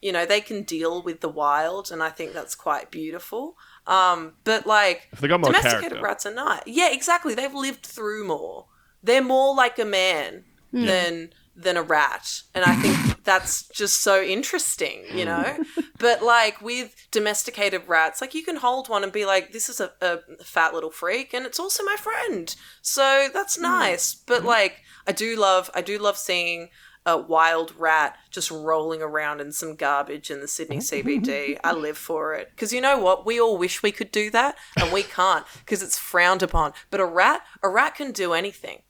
you know they can deal with the wild and I think that's quite beautiful. Um, but like If they got more domesticated character. rats are not. Yeah, exactly. They've lived through more. They're more like a man hmm. than than a rat, and I think that's just so interesting, you know. Hmm. but like with domesticated rats, like you can hold one and be like, "This is a, a fat little freak," and it's also my friend. So that's hmm. nice. But like, I do love, I do love seeing a wild rat just rolling around in some garbage in the Sydney CBD. I live for it. Because you know what? We all wish we could do that, and we can't because it's frowned upon. But a rat, a rat can do anything.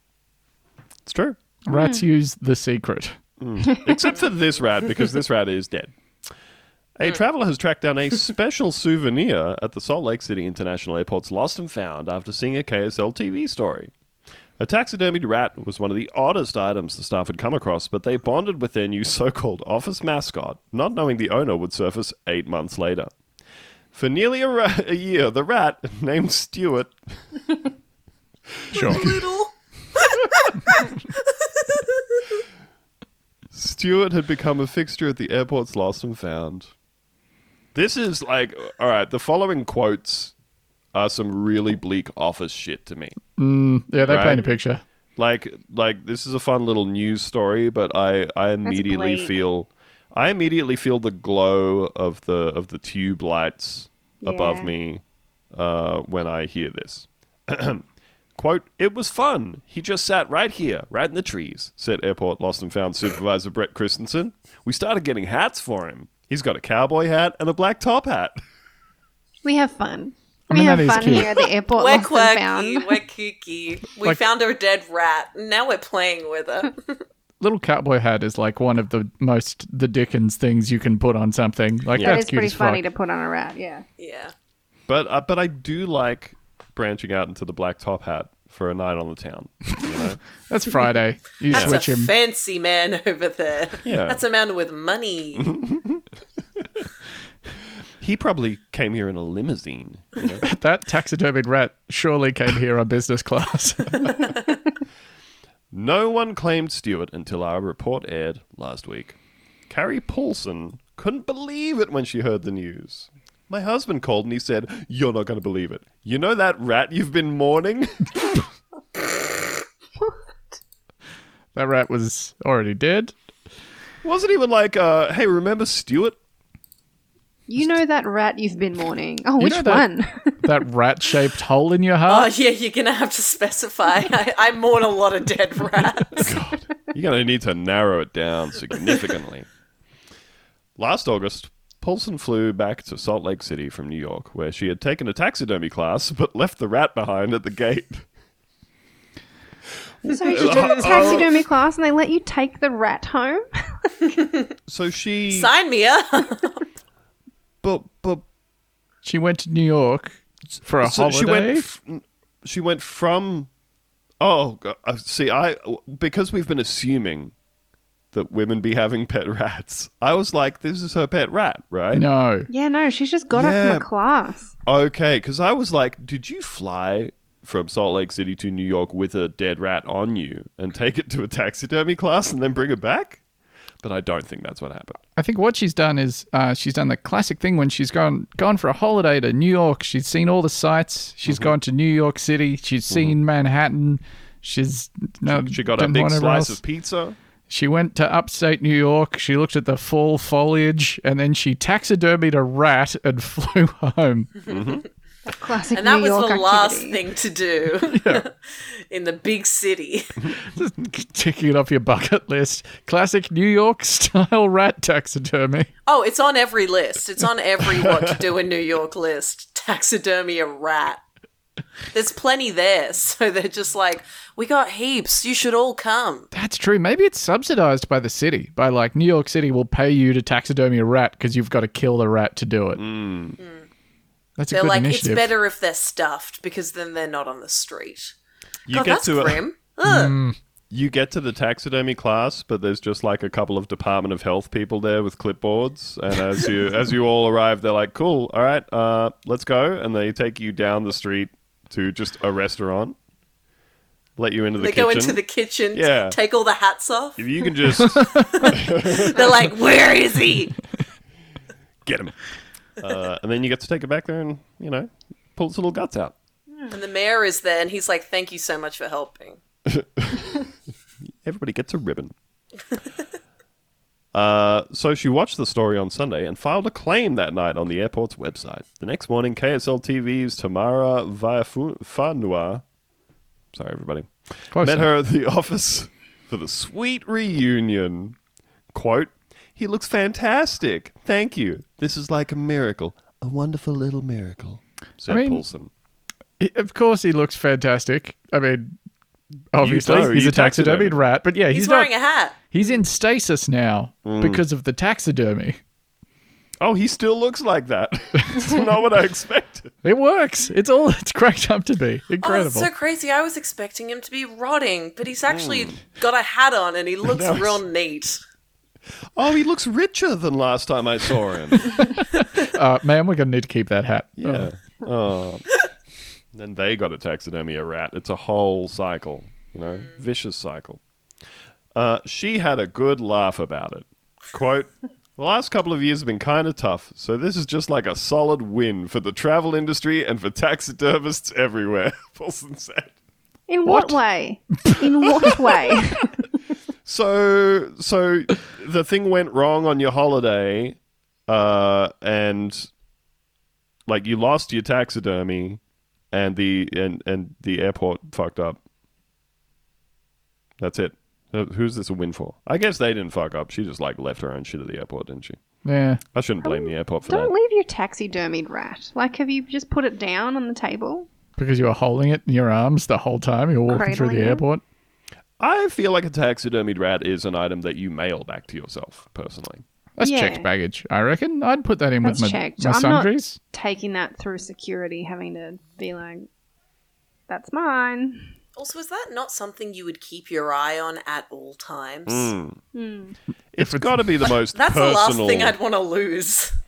It's true. rats hmm. use the secret hmm. Except for this rat, because this rat is dead. A hmm. traveler has tracked down a special souvenir at the Salt Lake City International Airport's Lost and Found after seeing a KSL TV story. A taxidermied rat was one of the oddest items the staff had come across, but they bonded with their new so called office mascot, not knowing the owner would surface eight months later. For nearly a, ra- a year, the rat, named Stuart, sure Little. Stewart had become a fixture at the airport's lost and found. This is like, all right, the following quotes are some really bleak office shit to me. yeah they Right. paint a picture Like, like this is a fun little news story, but I, I immediately bleak. feel, I immediately feel the glow of the of the tube lights above me uh, when I hear this. Quote, it was fun. He just sat right here, right in the trees, said airport lost and found supervisor Brett Christensen. We started getting hats for him. He's got a cowboy hat and a black top hat. We have fun. I We have fun cute. here at the airport. We're lost and quirky. found. We're kooky. We Like- found a dead rat. Now we're playing with her. Little cowboy hat is like one of the most the Dickens things you can put on something. Like Yeah. That that's cute pretty as fuck. funny to put on a rat. Yeah. yeah. But uh, but I do like branching out into the black top hat for a night on the town. You know? That's Friday. You That's switch a him. fancy man over there. Yeah. That's a man with money. he probably came here in a limousine. you know? that taxidermied rat surely came here on business class. No one claimed Stewart until our report aired last week. Carrie Paulson couldn't believe it when she heard the news. My husband called and he said, You're not going to believe it. You know that rat you've been mourning? that rat was already dead. Wasn't even like, uh, Hey, remember Stuart? You know that rat you've been mourning. Oh, You which know that- one? That rat shaped hole in your heart. oh, heart. yeah, you're going to have to specify. I, I mourn a lot of dead rats. You're going to need to narrow it down significantly. Last August, Paulson flew back to Salt Lake City from New York, where she had taken a taxidermy class but left the rat behind at the gate. so you took a taxidermy class and they let you take the rat home? So she. Sign me up. But, but She went to New York for a so holiday. she went. F- she went from. Oh, go- uh, see, I because we've been assuming that women be having pet rats. I was like, this is her pet rat, right? no. Yeah, no, she's just got it Yeah. from a class. Okay, because I was like, did you fly from Salt Lake City to New York with a dead rat on you and take it to a taxidermy class and then bring it back? But I don't think that's what happened. I think what she's done is uh, she's done the classic thing when she's gone gone for a holiday to New York. She's seen all the sights. She's Mm-hmm. gone to New York City. She's seen Manhattan. She's no, She got a done big whatever slice else. of pizza. She went to upstate New York. She looked at the fall foliage, and then she taxidermied a rat and flew home. Mm-hmm. Classic and that New was York the last thing to do in the big city. Ticking it off your bucket list. Classic New York style rat taxidermy. Oh, it's on every list. It's on every what to do in New York list. Taxidermy a rat. There's plenty there, so they're just like, we got heaps. You should all come. That's true. Maybe it's subsidized by the city. By like New York City will pay you to taxidermy a rat because you've got to kill the rat to do it. Mm. Mm. That's a They're good like, initiative. it's better if they're stuffed because then they're not on the street. You God, get that's to a- grim. Ugh. Mm. you get to the taxidermy class, but there's just like a couple of Department of Health people there with clipboards, and as you as you all arrive, they're like, "Cool, all right, uh, let's go," and they take you down the street to just a restaurant, let you into the They kitchen. go into the kitchen, Yeah. take all the hats off. if you can just They're like, where is he? get him, uh, and then you get to take it back there and you know pull its little guts out. And the mayor is there, and he's like, thank you so much for helping. Everybody gets a ribbon. Uh, so she watched the story on Sunday and filed a claim that night on the airport's website. The next morning, KSL TV's Tamara Viafanua, sorry everybody, Close met enough. her at the office for the sweet reunion. Quote, he looks fantastic. Thank you. This is like a miracle. A wonderful little miracle, said I mean- Paulson. He- Of course, he looks fantastic. I mean, obviously, know, he's a taxidermied taxidermied. rat, but yeah, He's, he's, wearing not. a hat. He's in stasis now Mm. because of the taxidermy. Oh, he still looks like that. It's not what I expected. It works. It's all it's cracked up to be. Oh, Incredible. it's so crazy. I was expecting him to be rotting, but he's actually got a hat on and he looks No, it's- real neat. Oh, he looks richer than last time I saw him. uh, man, we're gonna need to keep that hat. Yeah. Oh. Then they got a taxidermy a rat. It's a whole cycle, you know, vicious cycle. Uh, she had a good laugh about it. Quote, the last couple of years have been kind of tough, so this is just like a solid win for the travel industry and for taxidermists everywhere, Paulson said. In what, What? way? In what way? So, so the thing went wrong on your holiday, uh, and like you lost your taxidermy, and the and and the airport fucked up. That's it. Uh, Who's this a win for? I guess they didn't fuck up. She just like left her own shit at the airport, didn't she? Yeah. I shouldn't blame the airport for Don't that. leave your taxidermied rat. Like, have you just put it down on the table? Because you were holding it in your arms the whole time you were walking through the Cradling it. airport. I feel like a taxidermied rat is an item that you mail back to yourself, personally. That's Yeah. checked baggage, I reckon. I'd put that in That's with my, checked. my I'm not- sundries. Taking that through security, having to be like, that's mine. Also, is that not something you would keep your eye on at all times? Mm. It's got to be the most That's personal. the last thing I'd want to lose.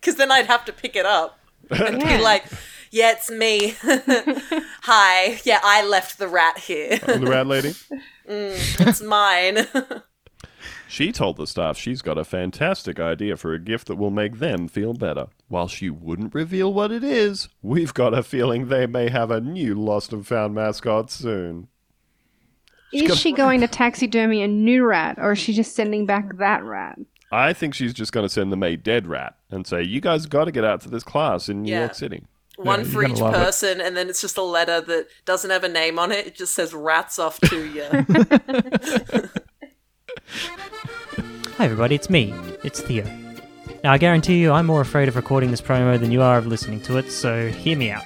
Because then I'd have to pick it up and Yeah. be like, yeah, it's me. Hi. Yeah, I left the rat here. the rat lady. it's mine. She told the staff she's got a fantastic idea for a gift that will make them feel better. While she wouldn't reveal what it is, we've got a feeling they may have a new lost and found mascot soon. Is she going to taxidermy a new rat, or is she just sending back that rat? I think she's just going to send them a dead rat and say, "You guys got to get out to this class in New Yeah. York City." One you're for each love it. person, and then it's just a letter that doesn't have a name on it. It just says rats off to you. Hi everybody, it's me. It's Theo. Now I guarantee you I'm more afraid of recording this promo than you are of listening to it, so hear me out.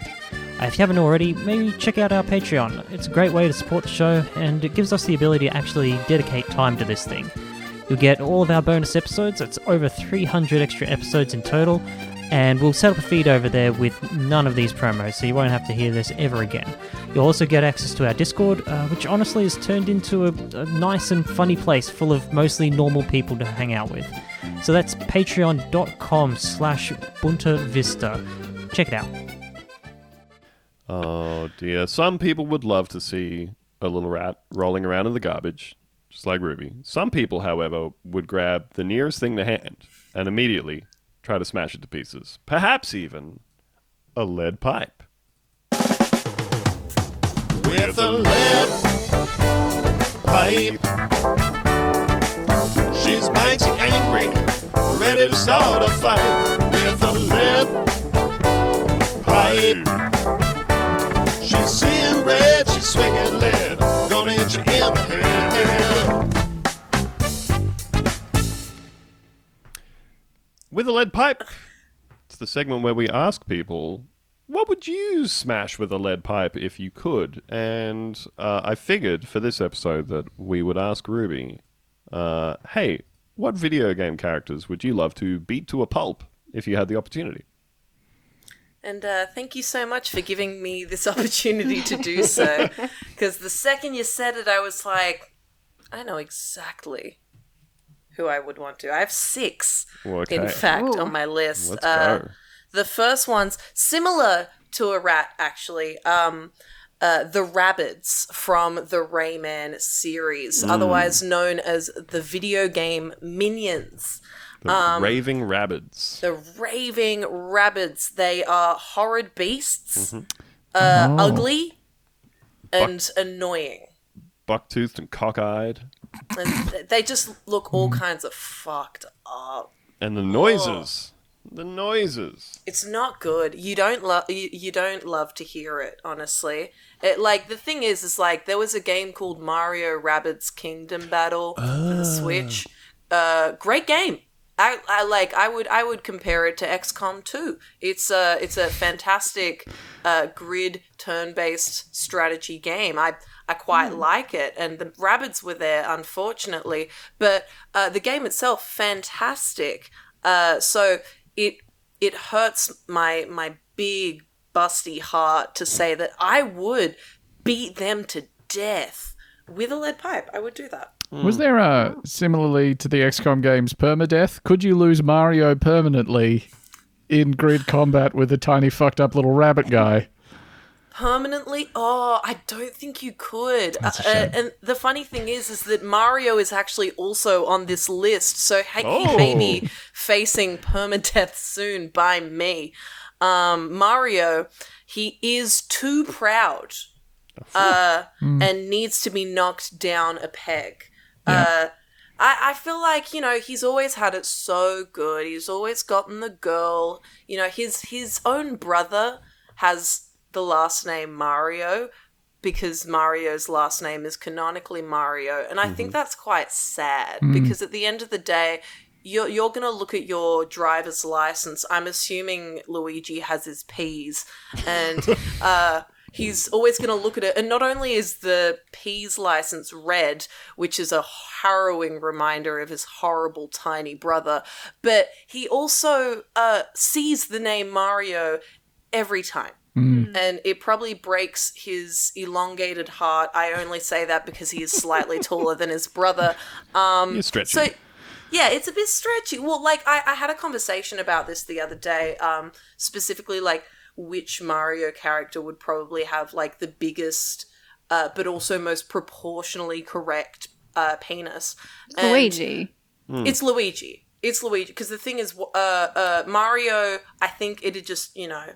Uh, if you haven't already, maybe check out our Patreon. It's a great way to support the show, and it gives us the ability to actually dedicate time to this thing. You'll get all of our bonus episodes, it's over 300 extra episodes in total, and we'll set up a feed over there with none of these promos, so you won't have to hear this ever again. You'll also get access to our Discord, uh, which honestly has turned into a, a nice and funny place full of mostly normal people to hang out with. So that's patreon.com slash Bunta Vista. Check it out. Oh dear. Some people would love to see a little rat rolling around in the garbage, just like Ruby. Some people, however, would grab the nearest thing to hand and immediately try to smash it to pieces. Perhaps even a lead pipe. with a lead pipe. She's mighty angry, ready to start a fight with a lead pipe. She's seeing red, she's swinging lead, gonna hit you in the head. With a lead pipe. It's the segment where we ask people, what would you smash with a lead pipe if you could? And uh, I figured for this episode that we would ask Ruby, uh, hey, what video game characters would you love to beat to a pulp if you had the opportunity? And uh, thank you so much for giving me this opportunity to do so. Because the second you said it, I was like, I know exactly who I would want to. I have six, Okay. in fact, Ooh. on my list. Let's Uh, go. The first one's similar to a rat, actually. Um, uh, the Rabbids from the Rayman series, Mm. otherwise known as the video game Minions. The um, Raving Rabbids. The Raving Rabbids. They are horrid beasts, Mm-hmm. uh, Oh. ugly, and annoying. Buck-toothed and cockeyed. And they just look all kinds of fucked up. And the noises. The noises. It's not good. You don't love. You, you don't love to hear it. Honestly, it like the thing is, is like there was a game called Mario Rabbids Kingdom Battle for the Switch. Uh, great game. I, I like. I would. I would compare it to XCOM 2. It's a. It's a fantastic uh, grid turn-based strategy game. I. I quite like it, and the rabbits were there, unfortunately. But uh, the game itself, fantastic. Uh, so it it hurts my my big busty heart to say that I would beat them to death with a lead pipe. I would do that. Was there a similarly to the XCOM games permadeath? Could you lose Mario permanently in grid combat with a tiny fucked up little rabbit guy? Permanently? Oh, I don't think you could. That's a Uh, and the funny thing is, is that Mario is actually also on this list, so he, he Oh. may be facing permadeath soon by me. Um, Mario, he is too proud uh, and needs to be knocked down a peg. Uh, I, I feel like you know he's always had it so good. He's always gotten the girl. You know his his own brother has the last name Mario because Mario's last name is canonically Mario, and I think that's quite sad because at the end of the day. You're, you're going to look at your driver's license. I'm assuming Luigi has his P's, and uh, he's always going to look at it. And not only is the P's license red, which is a harrowing reminder of his horrible tiny brother, but he also uh, sees the name Mario every time. And it probably breaks his elongated heart. I only say that because he is slightly taller than his brother. Um, You're stretching. so, yeah, it's a bit stretchy. Well, like I, I had a conversation about this the other day, um, specifically like which Mario character would probably have like the biggest, uh, but also most proportionally correct uh, penis. And Luigi. It's Luigi. It's Luigi because the thing is, uh, uh, Mario. I think it'd just you know,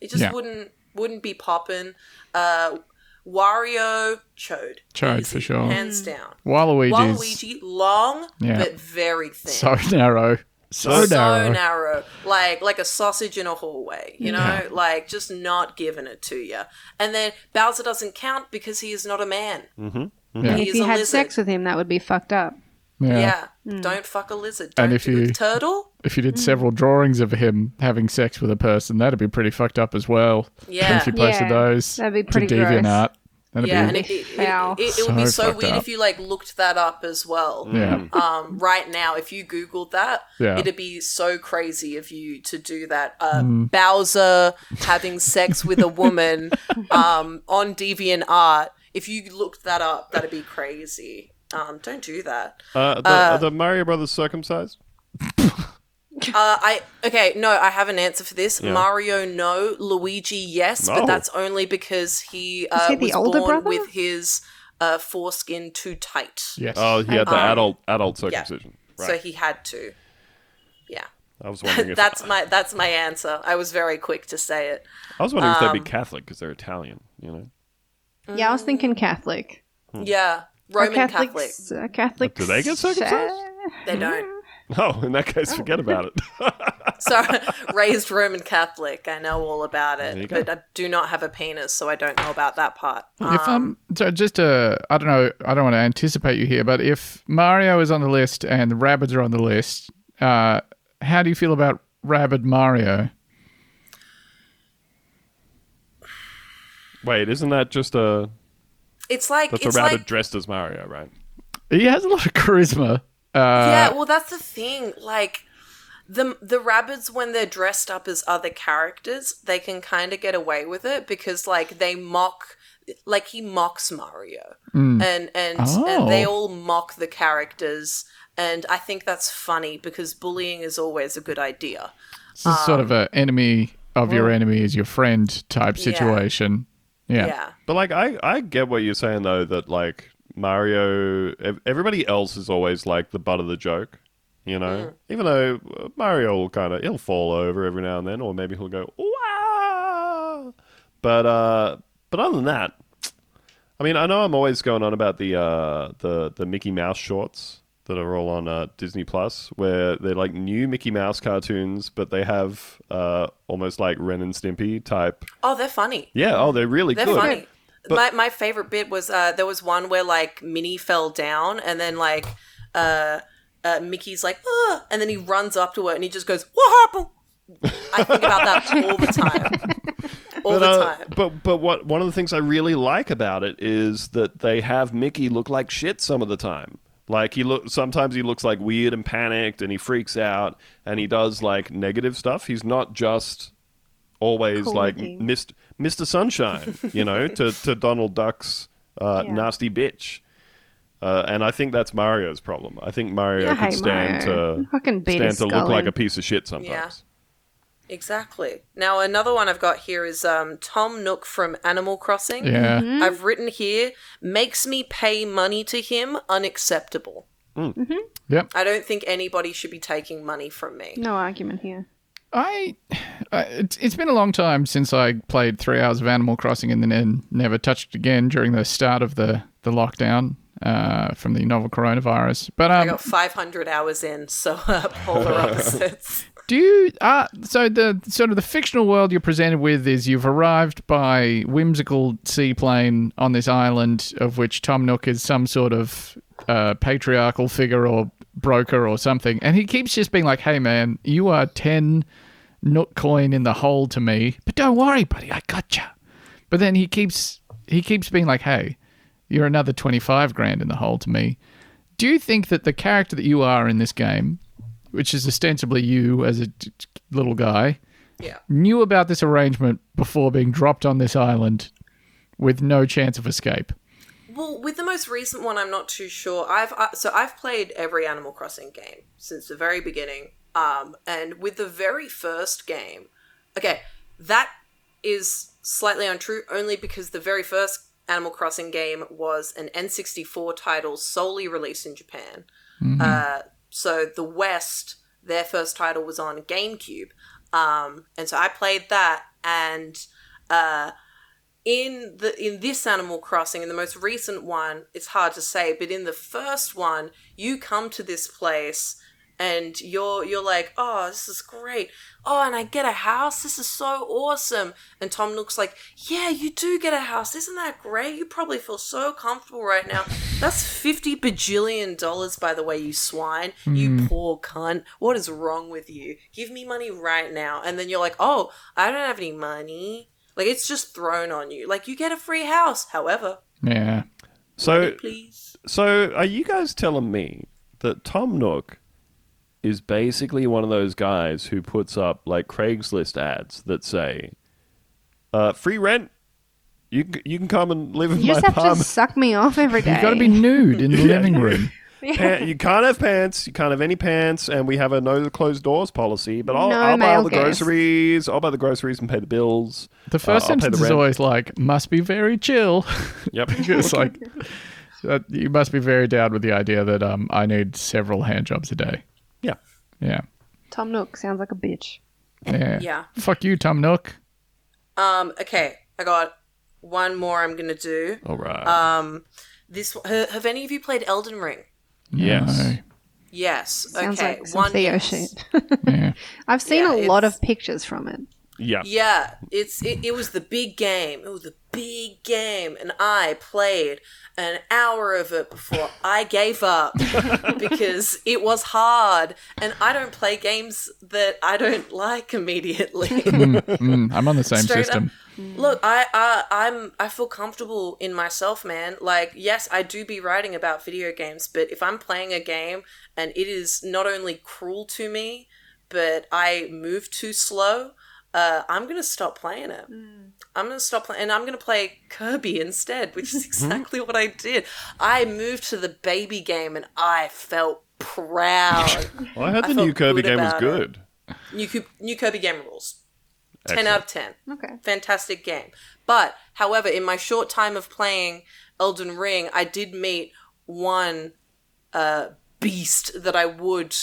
it just Yeah. wouldn't wouldn't be popping. Uh, Wario, Chode, Chode, Easy, for sure. hands down. Waluigi's Waluigi, long Yeah. but very thin. so narrow. So, So narrow. narrow, like like a sausage in a hallway, you know, like just not giving it to you. And then Bowser doesn't count because he is not a man. Mm-hmm. Mm-hmm. Yeah. He If is he a had lizard. sex with him, that would be fucked up. Yeah. Yeah, mm. don't fuck a lizard. And Don't if do a you- turtle, If you did mm. several drawings of him having sex with a person, that'd be pretty fucked up as well. Yeah. if you posted Yeah, those that'd be pretty to DeviantArt, gross. That'd yeah, be and it, it, it, Foul. it, it would be So so weird up. if you like looked that up as well. yeah. Um, right now, if you googled that, Yeah. it'd be so crazy of you to do that. Uh, Mm. Bowser having sex with a woman um, on DeviantArt. If you looked that up, that'd be crazy. Um, don't do that. Uh, the, are the Mario Brothers circumcised? Uh, I okay. No, I have an answer for this. Mario, no. Luigi, yes, No. but that's only because he uh, he the was older born brother? with his uh, foreskin too tight. Yes. Oh, he had the Um, adult adult circumcision. So Right. he had to. Yeah. I was wondering if that's my that's my answer. I was very quick to say it. I was wondering if they'd um, be Catholic because they're Italian. You know. Yeah, I was thinking Catholic. Yeah, Roman Catholic. Catholics, uh, Catholics. Do they get circumcised? They don't. Oh, in that case, forget about it. So raised Roman Catholic. I know all about it, but I do not have a penis, so I don't know about that part. If um, so just uh, I don't know, I don't want to anticipate you here, but if Mario is on the list and the rabbits are on the list, uh, how do you feel about Rabbid Mario? Wait, isn't that just a It's like that's it's a rabbit like dressed as Mario, right? He has a lot of charisma. Uh, yeah. Well, that's the thing. Like the the rabbits when they're dressed up as other characters, they can kind of get away with it because like they mock. Like he mocks Mario, and and and they Oh. all mock the characters, and I think that's funny because bullying is always a good idea. This is sort of a enemy of your enemy is your friend type Yeah. situation. Yeah. yeah. But like, I I get what you're saying though. That like Mario, everybody else is always like the butt of the joke. You know, even though uh, Mario will kind of he'll fall over every now and then, or maybe he'll go wow. But uh, but other than that, I mean, I know I'm always going on about the uh the the Mickey Mouse shorts that are all on uh, Disney Plus, where they're like new Mickey Mouse cartoons, but they have uh almost like Ren and Stimpy type. Oh, they're funny. Yeah, oh, they're really They're good. funny. My my favorite bit was uh, there was one where like Minnie fell down and then like uh, uh, Mickey's like ah, and then he runs up to her and he just goes what happened. I think about that all the time. All But, the uh, time. but but what one of the things I really like about it is that they have Mickey look like shit some of the time. Like he look sometimes he looks like weird and panicked and he freaks out and he does like negative stuff. He's not just always Cool like Mickey. Mist, Mr. Sunshine, you know, to, to Donald Duck's uh, Yeah. nasty bitch. Uh, and I think that's Mario's problem. I think Mario I could hate stand Mario. to beat stand his to look skull like a piece of shit sometimes. Yeah. Exactly. Now another one I've got here is um, Tom Nook from Animal Crossing. Yeah. Mm-hmm. I've written here makes me pay money to him unacceptable. Yep. I don't think anybody should be taking money from me. No argument here. I, I it's, it's been a long time since I played three hours of Animal Crossing and then never touched it again during the start of the the lockdown uh, from the novel coronavirus. But I um, got 500 hours in, so uh, polar opposites. Do you uh so the sort of the fictional world you're presented with is you've arrived by whimsical seaplane on this island of which Tom Nook is some sort of uh, patriarchal figure or broker or something, and he keeps just being like, "Hey man, you are ten Nook coin in the hole to me, but don't worry, buddy, I gotcha." But then he keeps he keeps being like, "Hey, you're another twenty five grand in the hole to me." Do you think that the character that you are in this game which is ostensibly you as a little guy, Yeah. knew about this arrangement before being dropped on this island with no chance of escape. Well, with the most recent one, I'm not too sure. I've uh, so I've played every Animal Crossing game since the very beginning. Um, and with the very first game, okay, that is slightly untrue only because the very first Animal Crossing game was an N64 title solely released in Japan. Uh, so the West, their first title was on GameCube, um, and so I played that and. Uh, in the in this Animal Crossing, in the most recent one, it's hard to say, but in the first one, you come to this place and you're you're like, oh, this is great. Oh, and I get a house. This is so awesome. And Tom Nook's like, yeah, you do get a house. Isn't that great? You probably feel so comfortable right now. That's fifty bajillion dollars, by the way, you swine. You hmm. poor cunt. What is wrong with you? Give me money right now. And then you're like, oh, I don't have any money. Like it's just thrown on you. Like you get a free house. However, Yeah. So, please. so are you guys telling me that Tom Nook is basically one of those guys who puts up like Craigslist ads that say, uh, "Free rent. You you can come and live in my house. You just have to suck me off every day. You've got to be nude in the living room. Pa- you can't have pants. You can't have any pants, and we have a no closed doors policy. But I'll, No I'll buy all the guests. groceries. I'll buy the groceries and pay the bills. The first Uh, I'll pay the sentence is rent. always like, must be very chill. Yep. it's like, that you must be very down with the idea that um, I need several hand jobs a day. yeah. Yeah. Tom Nook sounds like a bitch. Yeah. Yeah. Fuck you, Tom Nook. Um. Okay. I got one more. I'm gonna do. All right. Um. This. ha- Have any of you played Elden Ring? Yes. No. Yes. Sounds okay. like one. Theo yes. shit. Yeah. I've seen Yeah, a lot of pictures from it. Yeah. Yeah, it's it, it was the big game. It was the big game, and I played an hour of it before I gave up because it was hard, and I don't play games that I don't like immediately. Mm, I'm on the same Straight system. up. Look, I, I I'm I feel comfortable in myself, man. Like, yes, I do be writing about video games, but if I'm playing a game and it is not only cruel to me, but I move too slow, uh, I'm gonna stop playing it. I'm gonna stop playing, and I'm gonna play Kirby instead, which is exactly what I did. I moved to the baby game, and I felt proud. Well, I heard I the felt new Kirby game was about good. new new Kirby game rules. Ten Excellent. out of ten Okay. fantastic game. But, however, in my short time of playing Elden Ring, I did meet one uh, beast that I would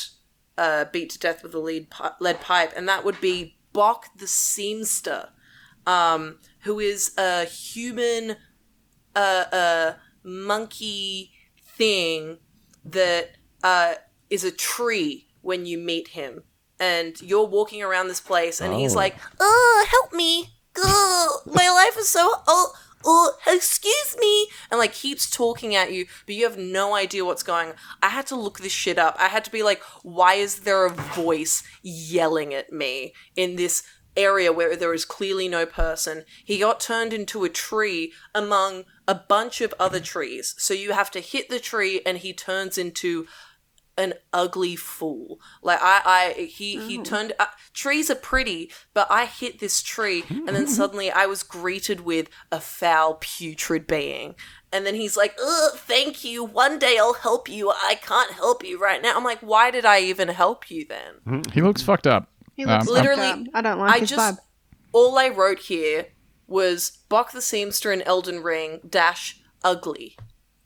uh, beat to death with a lead pi- lead pipe, and that would be Boc the Seamster, um, who is a human, uh, uh, monkey thing that uh, is a tree when you meet him. And you're walking around this place, and he's Oh. like, "Oh, help me! Oh, my life is so oh." Oh, excuse me, and like keeps talking at you, but you have no idea what's going. on. I had to look this shit up. I had to be like, why is there a voice yelling at me in this area where there is clearly no person? He got turned into a tree among a bunch of other trees. So you have to hit the tree, and he turns into an ugly fool. Like I, I he he turned. Uh, trees are pretty, but I hit this tree, and then suddenly I was greeted with a foul, putrid being. And then he's like, "Ugh, thank you. One day I'll help you. I can't help you right now." I'm like, "Why did I even help you then?" He looks fucked up. He looks Um, Literally, up. I don't like I his just vibe. all I wrote here was Boc the Seamster in Elden Ring dash ugly.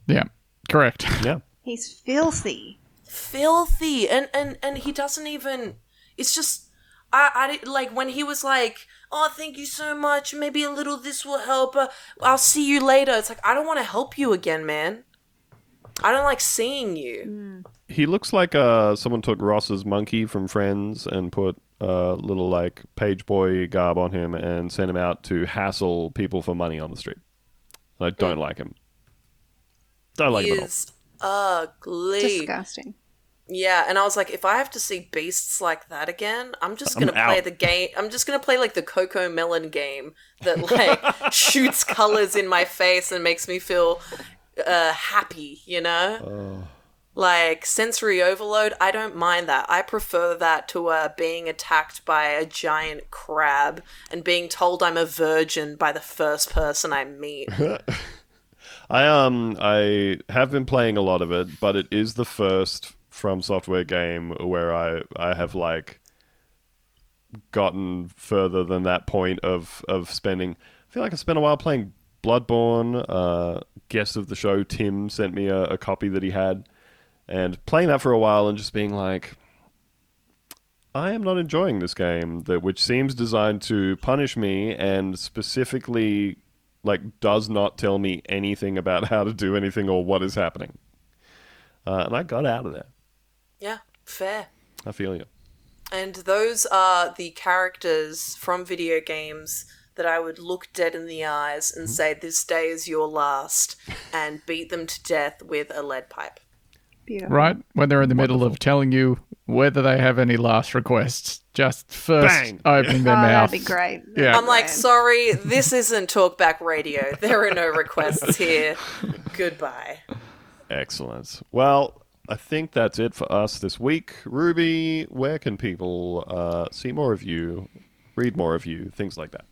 Yeah. Correct. Yeah. He's filthy. Filthy and and and he doesn't even it's just i i like when he was like oh thank you so much maybe a little this will help uh, i'll see you later it's like i don't want to help you again man i don't like seeing you He looks like uh, someone took Ross's monkey from Friends and put a little like page boy garb on him and sent him out to hassle people for money on the street. I don't like him. Don't like he him at all. is ugly. Disgusting. Yeah, and I was like, if I have to see beasts like that again, I'm just I'm gonna play out. the game. I'm just gonna play like the CoComelon game that like shoots colors in my face and makes me feel uh, happy. You know, like sensory overload. I don't mind that. I prefer that to uh, being attacked by a giant crab and being told I'm a virgin by the first person I meet. I um I have been playing a lot of it, but it is the first FromSoftware game where I I have like gotten further than that point of of spending. I feel like I spent a while playing Bloodborne. Uh, guest of the show Tim sent me a, a copy that he had, and playing that for a while and just being like. I am not enjoying this game that which seems designed to punish me and specifically like does not tell me anything about how to do anything or what is happening. Uh, and I got out of there. Yeah, fair. I feel you. And those are the characters from video games that I would look dead in the eyes and mm-hmm. say, This day is your last, and beat them to death with a lead pipe. Beautiful. Right when they're in the middle of telling you whether they have any last requests, just first Bang. opening their Oh, mouth. that'd be great. Yeah. I'm like, Sorry, this isn't Talkback Radio. There are no requests here. Goodbye. Excellent. Well, I think that's it for us this week. Ruby, where can people uh, see more of you, read more of you, things like that?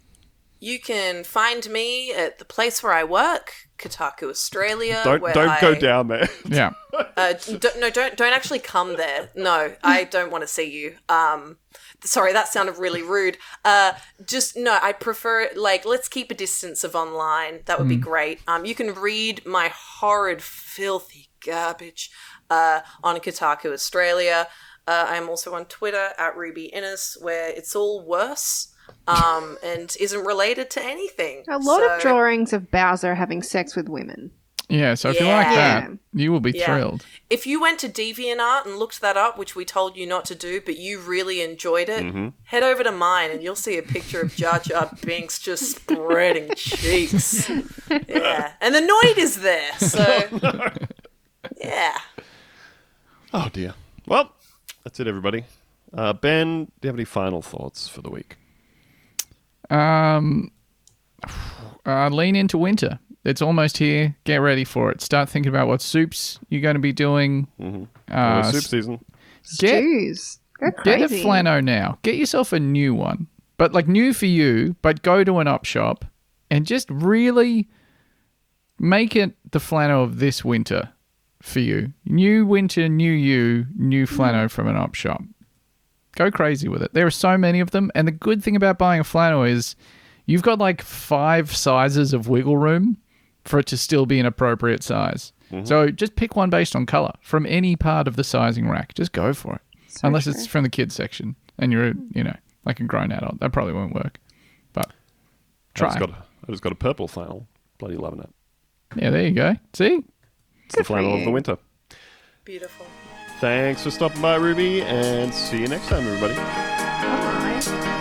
You can find me at the place where I work, Kotaku Australia. Don't where don't go down there. Yeah. Uh, d- no, don't don't actually come there. No, I don't want to see you. Um, sorry, that sounded really rude. Uh, just no, I prefer like let's keep a distance of online. That would be great. Um, you can read my horrid, filthy garbage uh, on Kotaku Australia. Uh, I'm also on Twitter at Ruby Innes, where it's all worse um, and isn't related to anything. A lot So- of drawings of Bowser having sex with women. Yeah. So if you like that, you will be Yeah. thrilled. if you went to DeviantArt and looked that up, which we told you not to do, but you really enjoyed it, head over to mine and you'll see a picture of Jar Jar Binks just spreading cheeks. Yeah, and the Noid is there, so yeah. Oh dear. Well, that's it, everybody. Uh, ben, do you have any final thoughts for the week? Um, uh, lean into winter. It's almost here. Get ready for it. Start thinking about what soups you're going to be doing. Uh, Uh, soup season. get Stews. Go get a crazy. flano now. Get yourself a new one, but like new for you. But go to an op shop and just really make it the flano of this winter for you. New winter, new you, new flano mm. from an op shop. Go crazy with it. There are so many of them, and the good thing about buying a flannel is you've got like five sizes of wiggle room for it to still be an appropriate size. Mm-hmm. So just pick one based on color from any part of the sizing rack. Just go for it. Unless true. it's from the kids section and you're, you know, like a grown adult. That probably won't work. But I try. just got, I just got a purple flannel. Bloody loving it. Yeah, there you go. See? It's the flannel of the winter. Beautiful. Thanks for stopping by, Ruby, and see you next time, everybody. Bye.